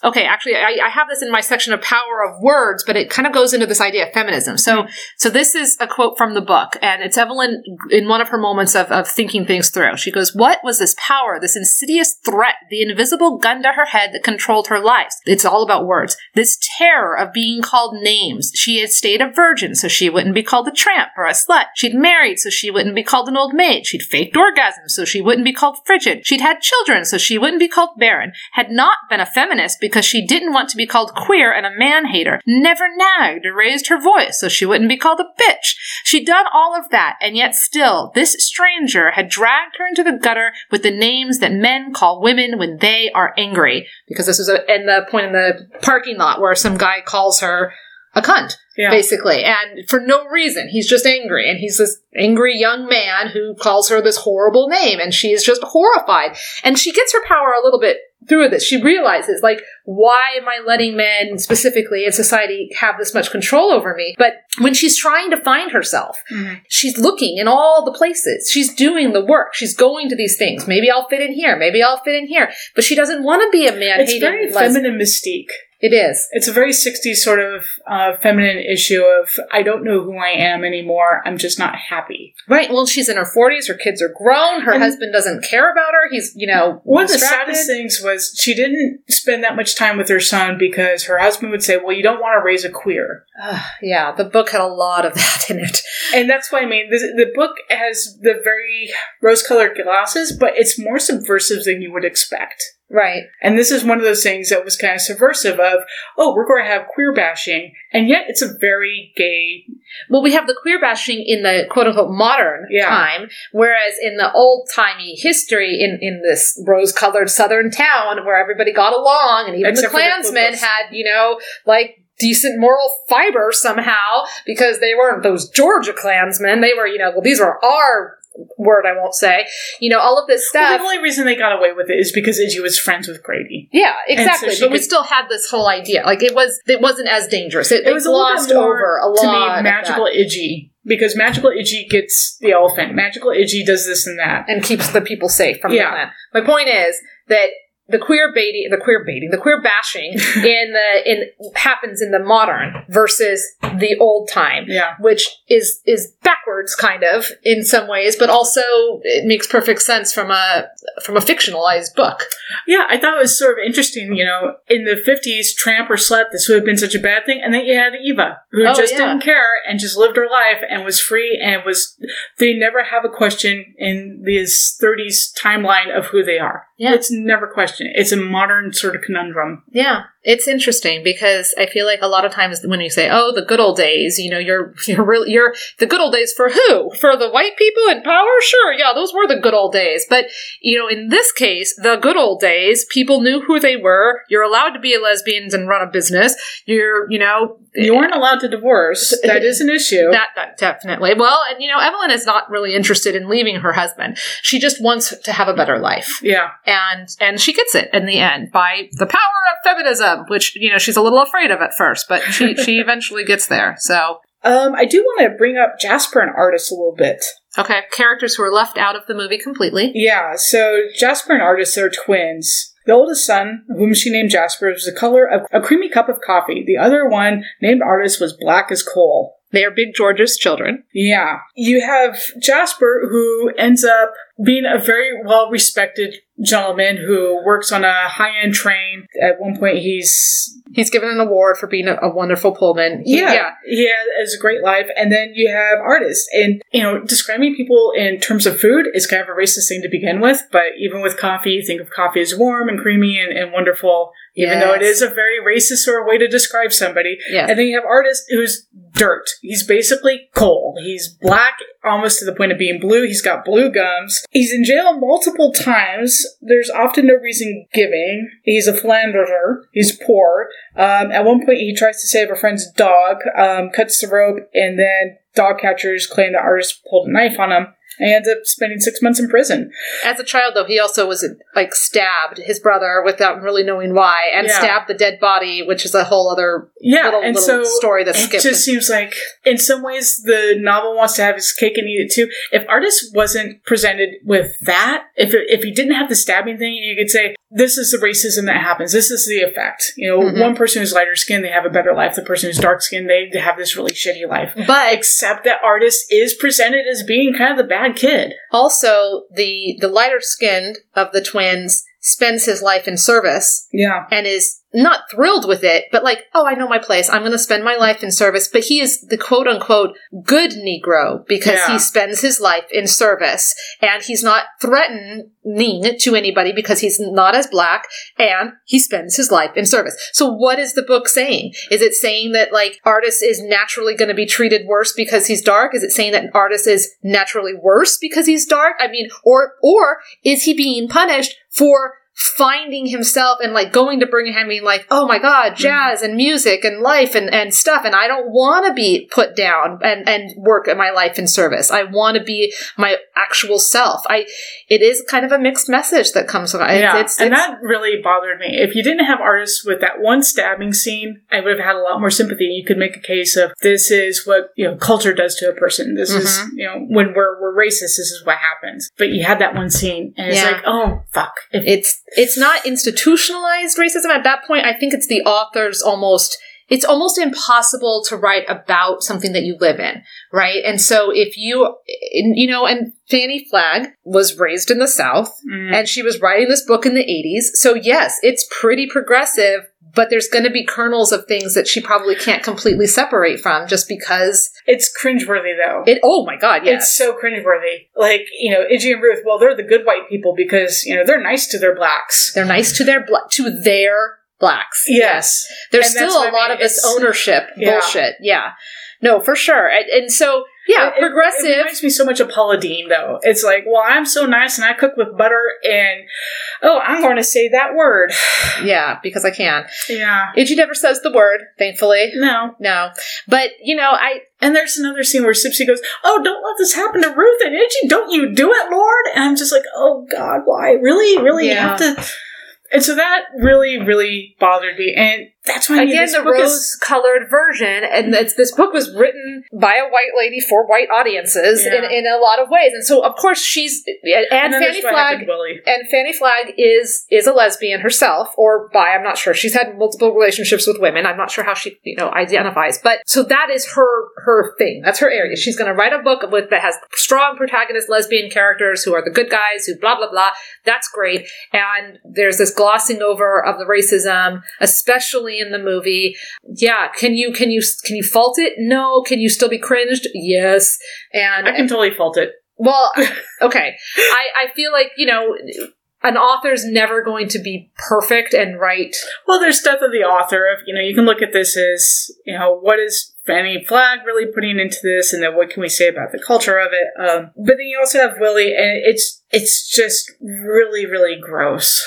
Okay, actually, I, I have this in my section of power of words, but it kind of goes into this idea of feminism. So, so this is a quote from the book, and it's Evelyn in one of her moments of, of thinking things through. She goes, "What was this power, this insidious threat, the invisible gun to her head that controlled her life? It's all about words. This terror of being called names. She had stayed a virgin, so she wouldn't be called a tramp or a slut. She'd married, so she wouldn't be called an old maid. She'd faked orgasms, so she wouldn't be called frigid. She'd had children, so she wouldn't be called barren. Had not been a feminist because she didn't want to be called queer and a man hater. Never nagged or raised her voice, so she wouldn't be called a bitch. She'd done all of that, and yet still, this stranger had dragged her into the gutter with the names that men call women when they are angry. Because this was a, in the point in the parking lot where some guy calls her a cunt Yeah. basically, and for no reason. He's just angry, and he's this angry young man who calls her this horrible name, and she is just horrified. And she gets her power a little bit through this. She realizes, like, why am I letting men specifically in society have this much control over me? But when she's trying to find herself, Mhm. she's looking in all the places. She's doing the work. She's going to these things. Maybe I'll fit in here. Maybe I'll fit in here. But she doesn't want to be a man It's very feminine mystique. It is. It's a very 60s sort of uh, feminine issue of I don't know who I am anymore. I'm just not happy. Right. Well, she's in her 40s. Her kids are grown. Her And- husband doesn't care about her. He's, you know, One of the saddest things was she didn't spend that much time with her son because her husband would say, Well, you don't want to raise a queer. Ugh, yeah, the book had a lot of that in it. And that's why I mean, the, the book has the very rose colored glasses, but it's more subversive than you would expect. Right. And this is one of those things that was kind of subversive of, oh, we're going to have queer bashing, and yet it's a very gay. Well, we have the queer bashing in the quote unquote modern Yeah. time, whereas in the old timey history in, in this rose colored southern town where everybody got along and even Except the for the Klansmen had, you know, like decent moral fiber somehow because they weren't those Georgia Klansmen. They were, you know, well, these were our word, I won't say. You know, all of this Well, stuff. the only reason they got away with it is because Idgie was friends with Grady. Yeah, so exactly. she but we still had this whole idea. Like it was, it wasn't as dangerous. It, It was a glossed over a lot. to me, magical Idgie. Because magical Idgie gets the elephant. Magical Idgie does this and that. and keeps the people safe from Yeah. the Klan. My point is that the queer baiting, the queer baiting, the queer bashing in the in happens in the modern versus the old time, Yeah. which is is backwards kind of in some ways, but also it makes perfect sense from a from a fictionalized book. Yeah, I thought it was sort of interesting, you know, in the 50s, tramp or slut, this would have been such a bad thing. And then you had Eva, who Oh, just yeah. didn't care and just lived her life and was free and was, they never have a question in this 30s timeline of who they are. Yeah. It's never questioned. It's a modern sort of conundrum. Yeah, it's interesting because I feel like a lot of times when you say, "Oh, the good old days," you know, you're you're really you're the good old days for who? For the white people in power? Sure, yeah, those were the good old days. But you know, in this case, the good old days, people knew who they were. You're allowed to be a lesbian and run a business. You're, you know, You aren't allowed to divorce. That is an issue. that that definitely. Well, and you know, Evelyn is not really interested in leaving her husband. She just wants to have a better life yeah. and and she gets it in the end by the power of feminism, which you know she's a little afraid of at first, but she she eventually gets there. So Um, I do want to bring up Jasper and Artis a little bit. okay, characters who are left out of the movie completely. Yeah, so Jasper and Artis are twins. The oldest son, whom she named Jasper, was the color of a creamy cup of coffee. The other one, named Artist, was black as coal. They are Big George's children. Yeah. You have Jasper, who ends up being a very well respected gentleman who works on a high end train. At one point, he's. He's given an award for being a, a wonderful Pullman. He- Yeah, he has a great life. And then you have artists. And, you know, describing people in terms of food is kind of a racist thing to begin with. But even with coffee, you think of coffee as warm and creamy and, and wonderful, even though it is a very racist sort of way to describe somebody. Yes. And then you have artists who's dirt. He's basically coal. He's black almost to the point of being blue. He's got blue gums. He's in jail multiple times. There's often no reason giving. He's a philanderer. He's poor. Um, at one point, he tries to save a friend's dog, um, cuts the rope, and then dog catchers claim the Artis pulled a knife on him. And he ends up spending six months in prison. As a child, though, he also was like stabbed his brother without really knowing why, and Yeah. stabbed the dead body, which is a whole other Yeah, little, and little so story that's it just seems like, in some ways, the novel wants to have his cake and eat it too. If Artis wasn't presented with that, if it, if he didn't have the stabbing thing, you could say this is the racism that happens. This is the effect. You know, Mhm. one person who's lighter skinned, they have a better life. The person who's dark skinned, they have this really shitty life. but Except that Artis is presented as being kind of the bad kid. also the the lighter skinned of the twins spends his life in service Yeah. and is not thrilled with it, but like, oh, I know my place. I'm going to spend my life in service. But he is the quote unquote good Negro because Yeah. he spends his life in service and he's not threatening to anybody because he's not as black and he spends his life in service. So what is the book saying? Is it saying that like Artis is naturally going to be treated worse because he's dark? Is it saying that an Artis is naturally worse because he's dark? I mean, or, or is he being punished for finding himself and like going to Birmingham being like, oh my god, jazz and music and life and, and stuff, and I don't want to be put down and and work at my life in service. I want to be my actual self. I it is kind of a mixed message that comes from. Yeah, It's, and that really bothered me. If you didn't have artists with that one stabbing scene, I would have had a lot more sympathy. You could make a case of this is what you know culture does to a person. This is Mm-hmm. you know when we're we're racist, this is what happens. But you had that one scene, and it's Yeah. like, oh fuck. If, it's it's not institutionalized racism. At that point i think it's the author's almost it's almost impossible to write about something that you live in right? And so if you you know and Fannie Flagg was raised in the south Mm. and she was writing this book in the 80s so yes it's pretty progressive but there's going to be kernels of things that she probably can't completely separate from just because it's cringeworthy though. it oh my god yes It's so cringeworthy. Like, you know, Idgie and Ruth, well, they're the good white people because, you know, they're nice to their blacks. they're nice to their to their blacks Yes. There's And still a I lot mean, of this it's- ownership Yeah. bullshit. Yeah. No, for sure. And, and so, yeah, It- it- It, reminds me so much of Paula Deen, though. It's like, well, I'm so nice and I cook with butter, and oh, I'm going to say that word. yeah, because I can. Yeah. Idgie never says the word, thankfully. No. No. But, you know, I, And there's another scene where Sipsey goes, "Oh, don't let this happen to Ruth and Idgie. Don't you do it, Lord?" And I'm just like, "Oh God, why? Really, really? Yeah. have to." And so that really, really bothered me, and that's why again, the book is- rose colored version, and this book was written by a white lady for white audiences in, Yeah. in a lot of ways. And so, of course, she's, and, and Fannie there's what happened Flagg and Fannie Flagg is is a lesbian herself, or bi. I'm not sure. She's had multiple relationships with women. I'm not sure how she you know identifies, but so that is her her thing. That's her area. She's going to write a book with that has strong protagonist lesbian characters who are the good guys who blah blah blah. That's great. And there's this glossing over of the racism, especially in the movie. Yeah, can you can you can you fault it? No. Can you still be cringed? Yes. And I can totally fault it. well, okay. I, I feel like, you know, an author's never going to be perfect and right. Well, there's stuff of the author. Of you know, you can look at this as you know, what is Fannie Flagg really putting into this, and then what can we say about the culture of it? Um, but then you also have Willie, and it's it's just really, really gross.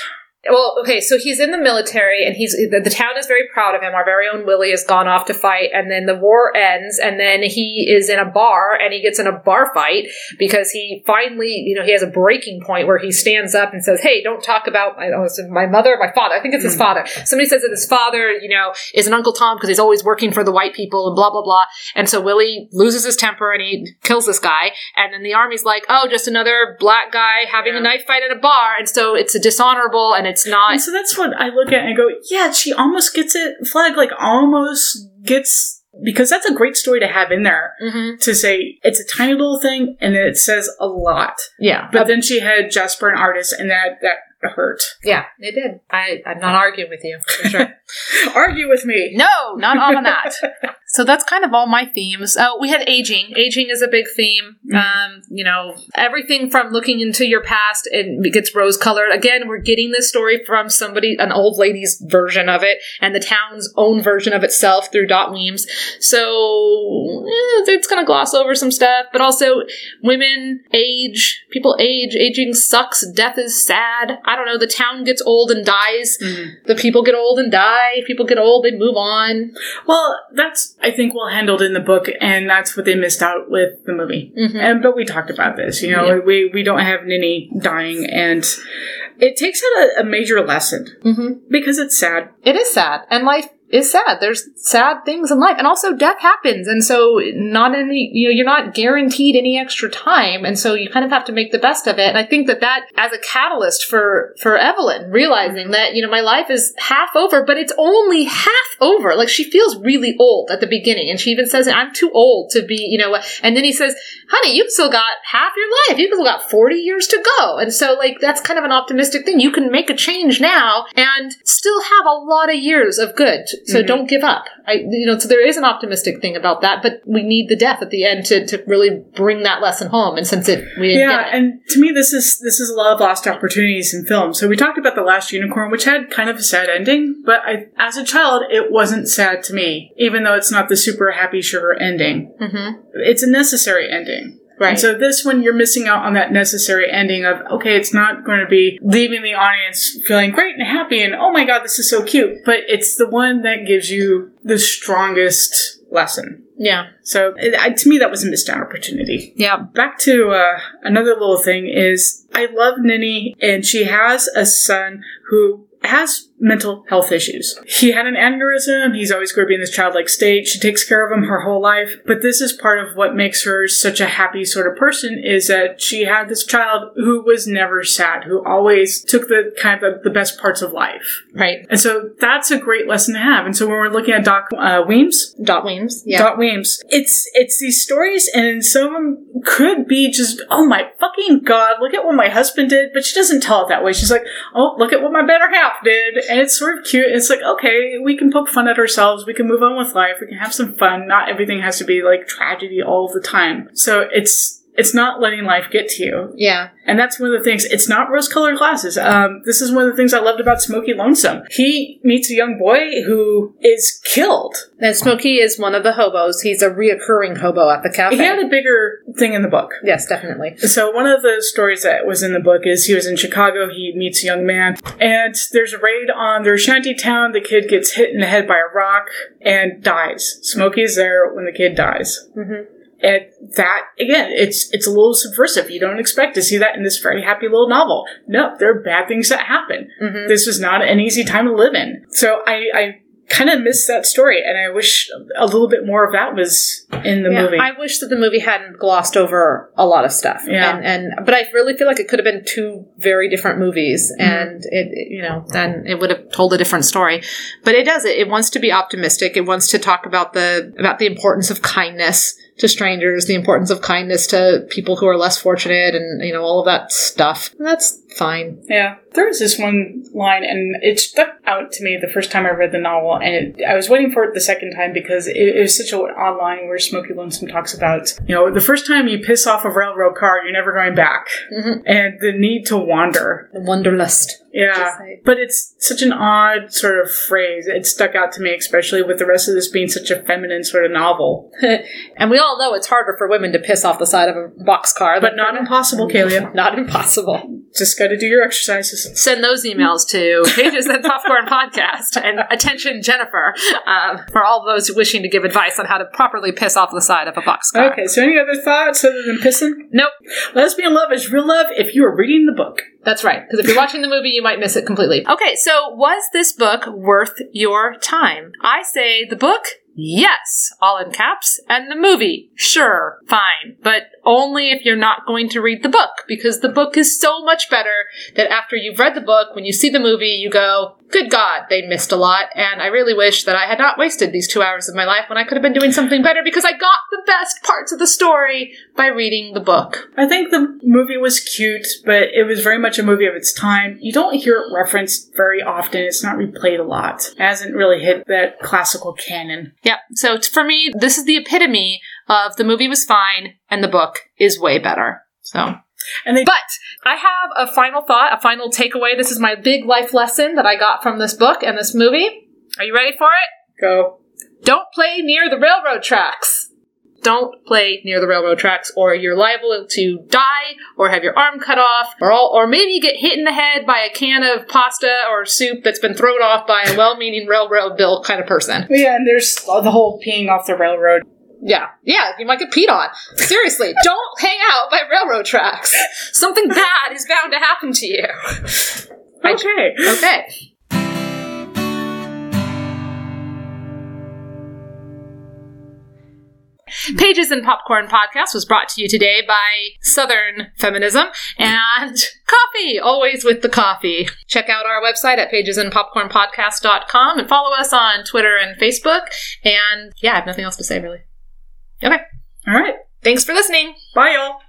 Well, okay, so he's in the military and he's the, the town is very proud of him. Our very own Willie has gone off to fight and then the war ends and then he is in a bar and he gets in a bar fight because he finally, you know, he has a breaking point where he stands up and says, "Hey, don't talk about my, oh, my mother, or my father. I think it's his Hmm. father. Somebody says that his father, you know, is an Uncle Tom because he's always working for the white people and blah blah blah." And so Willie loses his temper and he kills this guy and then the army's like, "Oh, just another black guy having Yeah. a knife fight at a bar." And so it's a dishonorable and it's not And so that's what I look at and go, yeah, she almost gets it. Flagg like almost gets because that's a great story to have in there Mhm. to say it's a tiny little thing and it says a lot. Yeah, But then she had Jasper and Artis, and that that hurt. yeah, it did. I I'm not arguing with you for sure. Argue with me. no, not on that. so that's kind of all my themes. Oh, we had aging. Aging is a big theme. Um, you know, everything from looking into your past and it gets rose colored. Again, we're getting this story from somebody, an old lady's version of it, and the town's own version of itself through Dot Weems. So eh, it's going to gloss over some stuff, but also women age, people age, aging sucks, death is sad. I don't know, the town gets old and dies. The people get old and die. People get old, they move on. Well, that's I think well handled in the book, and that's what they missed out with the movie. And but we talked about this. You know, Yeah. we we don't have Ninny dying, and it takes out a, a major lesson Mm-hmm. because it's sad. It is sad, and life is sad. There's sad things in life, and also death happens, and so not any you know you're not guaranteed any extra time, and so you kind of have to make the best of it. And I think that that as a catalyst for for Evelyn realizing that you know my life is half over, but it's only half over. Like she feels really old at the beginning, and she even says I'm too old to be you know. And then he says, "Honey, you've still got half your life. You've still got 40 years to go." And so like that's kind of an optimistic thing. You can make a change now and still have a lot of years of good. So don't give up. I, you know, so there is an optimistic thing about that, but we need the death at the end to, to really bring that lesson home. And since it, we didn't Yeah, it. and to me, this is this is a lot of lost opportunities in film. So we talked about the Last Unicorn, which had kind of a sad ending, but I, as a child, it wasn't sad to me, even though it's not the super happy sugar ending. Mhm. It's a necessary ending. Right. And so this one, you're missing out on that necessary ending of, okay, it's not going to be leaving the audience feeling great and happy and, oh my god, this is so cute. But it's the one that gives you the strongest lesson. Yeah. So it, I, to me, that was a missed opportunity. Yeah. Back to uh, another little thing is I love Ninny, and she has a son who has mental health issues. He had an aneurysm. He's always going to be in this childlike state. She takes care of him her whole life. But this is part of what makes her such a happy sort of person is that she had this child who was never sad, who always took the kind of the best parts of life. Right. And so that's a great lesson to have. And so when we're looking at Doc uh, Weems, Dot Weems. Yeah. Dot Weems. It's it's these stories, and some of them could be just, oh my fucking god, look at what my husband did. But she doesn't tell it that way. She's like, oh, look at what my better half did, and it's sort of cute. It's like, okay, we can poke fun at ourselves. We can move on with life. We can have some fun. Not everything has to be like tragedy all the time. So it's it's not letting life get to you. yeah. And that's one of the things. It's not rose colored glasses. Um, this is one of the things I loved about Smokey Lonesome. He meets a young boy who is killed. And Smokey is one of the hobos. He's a reoccurring hobo at the cafe. He had a bigger thing in the book. yes, definitely. So one of the stories that was in the book is he was in Chicago. He meets a young man, and there's a raid on their shanty town. The kid gets hit in the head by a rock and dies. Smokey's there when the kid dies. Mhm. And that again, it's it's a little subversive. You don't expect to see that in this very happy little novel. No, there are bad things that happen. Mhm. This is not an easy time to live in. So I, I kind of missed that story, and I wish a little bit more of that was in the Yeah, movie. I wish that the movie hadn't glossed over a lot of stuff. Yeah. And, and but I really feel like it could have been two very different movies, Mm-hmm. and it it- you know then it would have told a different story. But it does it. It wants to be optimistic. It wants to talk about the about the importance of kindness to strangers, the importance of kindness to people who are less fortunate, and you know all of that stuff. And that's fine. Yeah, there was this one line, and it stuck out to me the first time I read the novel, and it, I was waiting for it the second time because it, it was such an odd line where Smokey Lonesome talks about, you know, the first time you piss off a railroad car, you're never going back, Mhm. and the need to wander. The wanderlust. Yeah, but it's such an odd sort of phrase. It stuck out to me, especially with the rest of this being such a feminine sort of novel. and we all know it's harder for women to piss off the side of a boxcar, But not impossible, Kalia. not impossible. Just got to do your exercises. send those emails to pages and popcorn podcast and attention jennifer um, for all those wishing to give advice on how to properly piss off the side of a boxcar Okay, so any other thoughts other than pissing? nope Lesbian love is real love if you are reading the book. that's right because if you're watching the movie you might miss it completely okay so was this book worth your time i say the book Yes, all in caps. And the movie, sure, fine. But only if you're not going to read the book, because the book is so much better that after you've read the book, when you see the movie, you go, good God, they missed a lot. And I really wish that I had not wasted these two hours of my life when I could have been doing something better because I got the best parts of the story by reading the book. I think the movie was cute, but it was very much a movie of its time. You don't hear it referenced very often. It's not replayed a lot. It hasn't really hit that classical canon. Yeah, so for me, this is the epitome of the movie was fine and the book is way better. So. And they But I have a final thought, a final takeaway. This is my big life lesson that I got from this book and this movie. Are you ready for it? go. Don't play near the railroad tracks. Don't play near the railroad tracks, or you're liable to die, or have your arm cut off, or all, or maybe you get hit in the head by a can of pasta or soup that's been thrown off by a well-meaning railroad bill kind of person. Yeah, and there's the whole peeing off the railroad. Yeah, yeah, you might get peed on. Seriously, don't hang out by railroad tracks. Something bad is bound to happen to you. I- Okay. Okay. Pages and Popcorn podcast was brought to you today by Southern Feminism and coffee, always with the coffee. Check out our website at pagesandpopcornpodcast.com and follow us on Twitter and Facebook. And yeah, I have nothing else to say really. Okay. All right. Thanks for listening. Bye, y'all.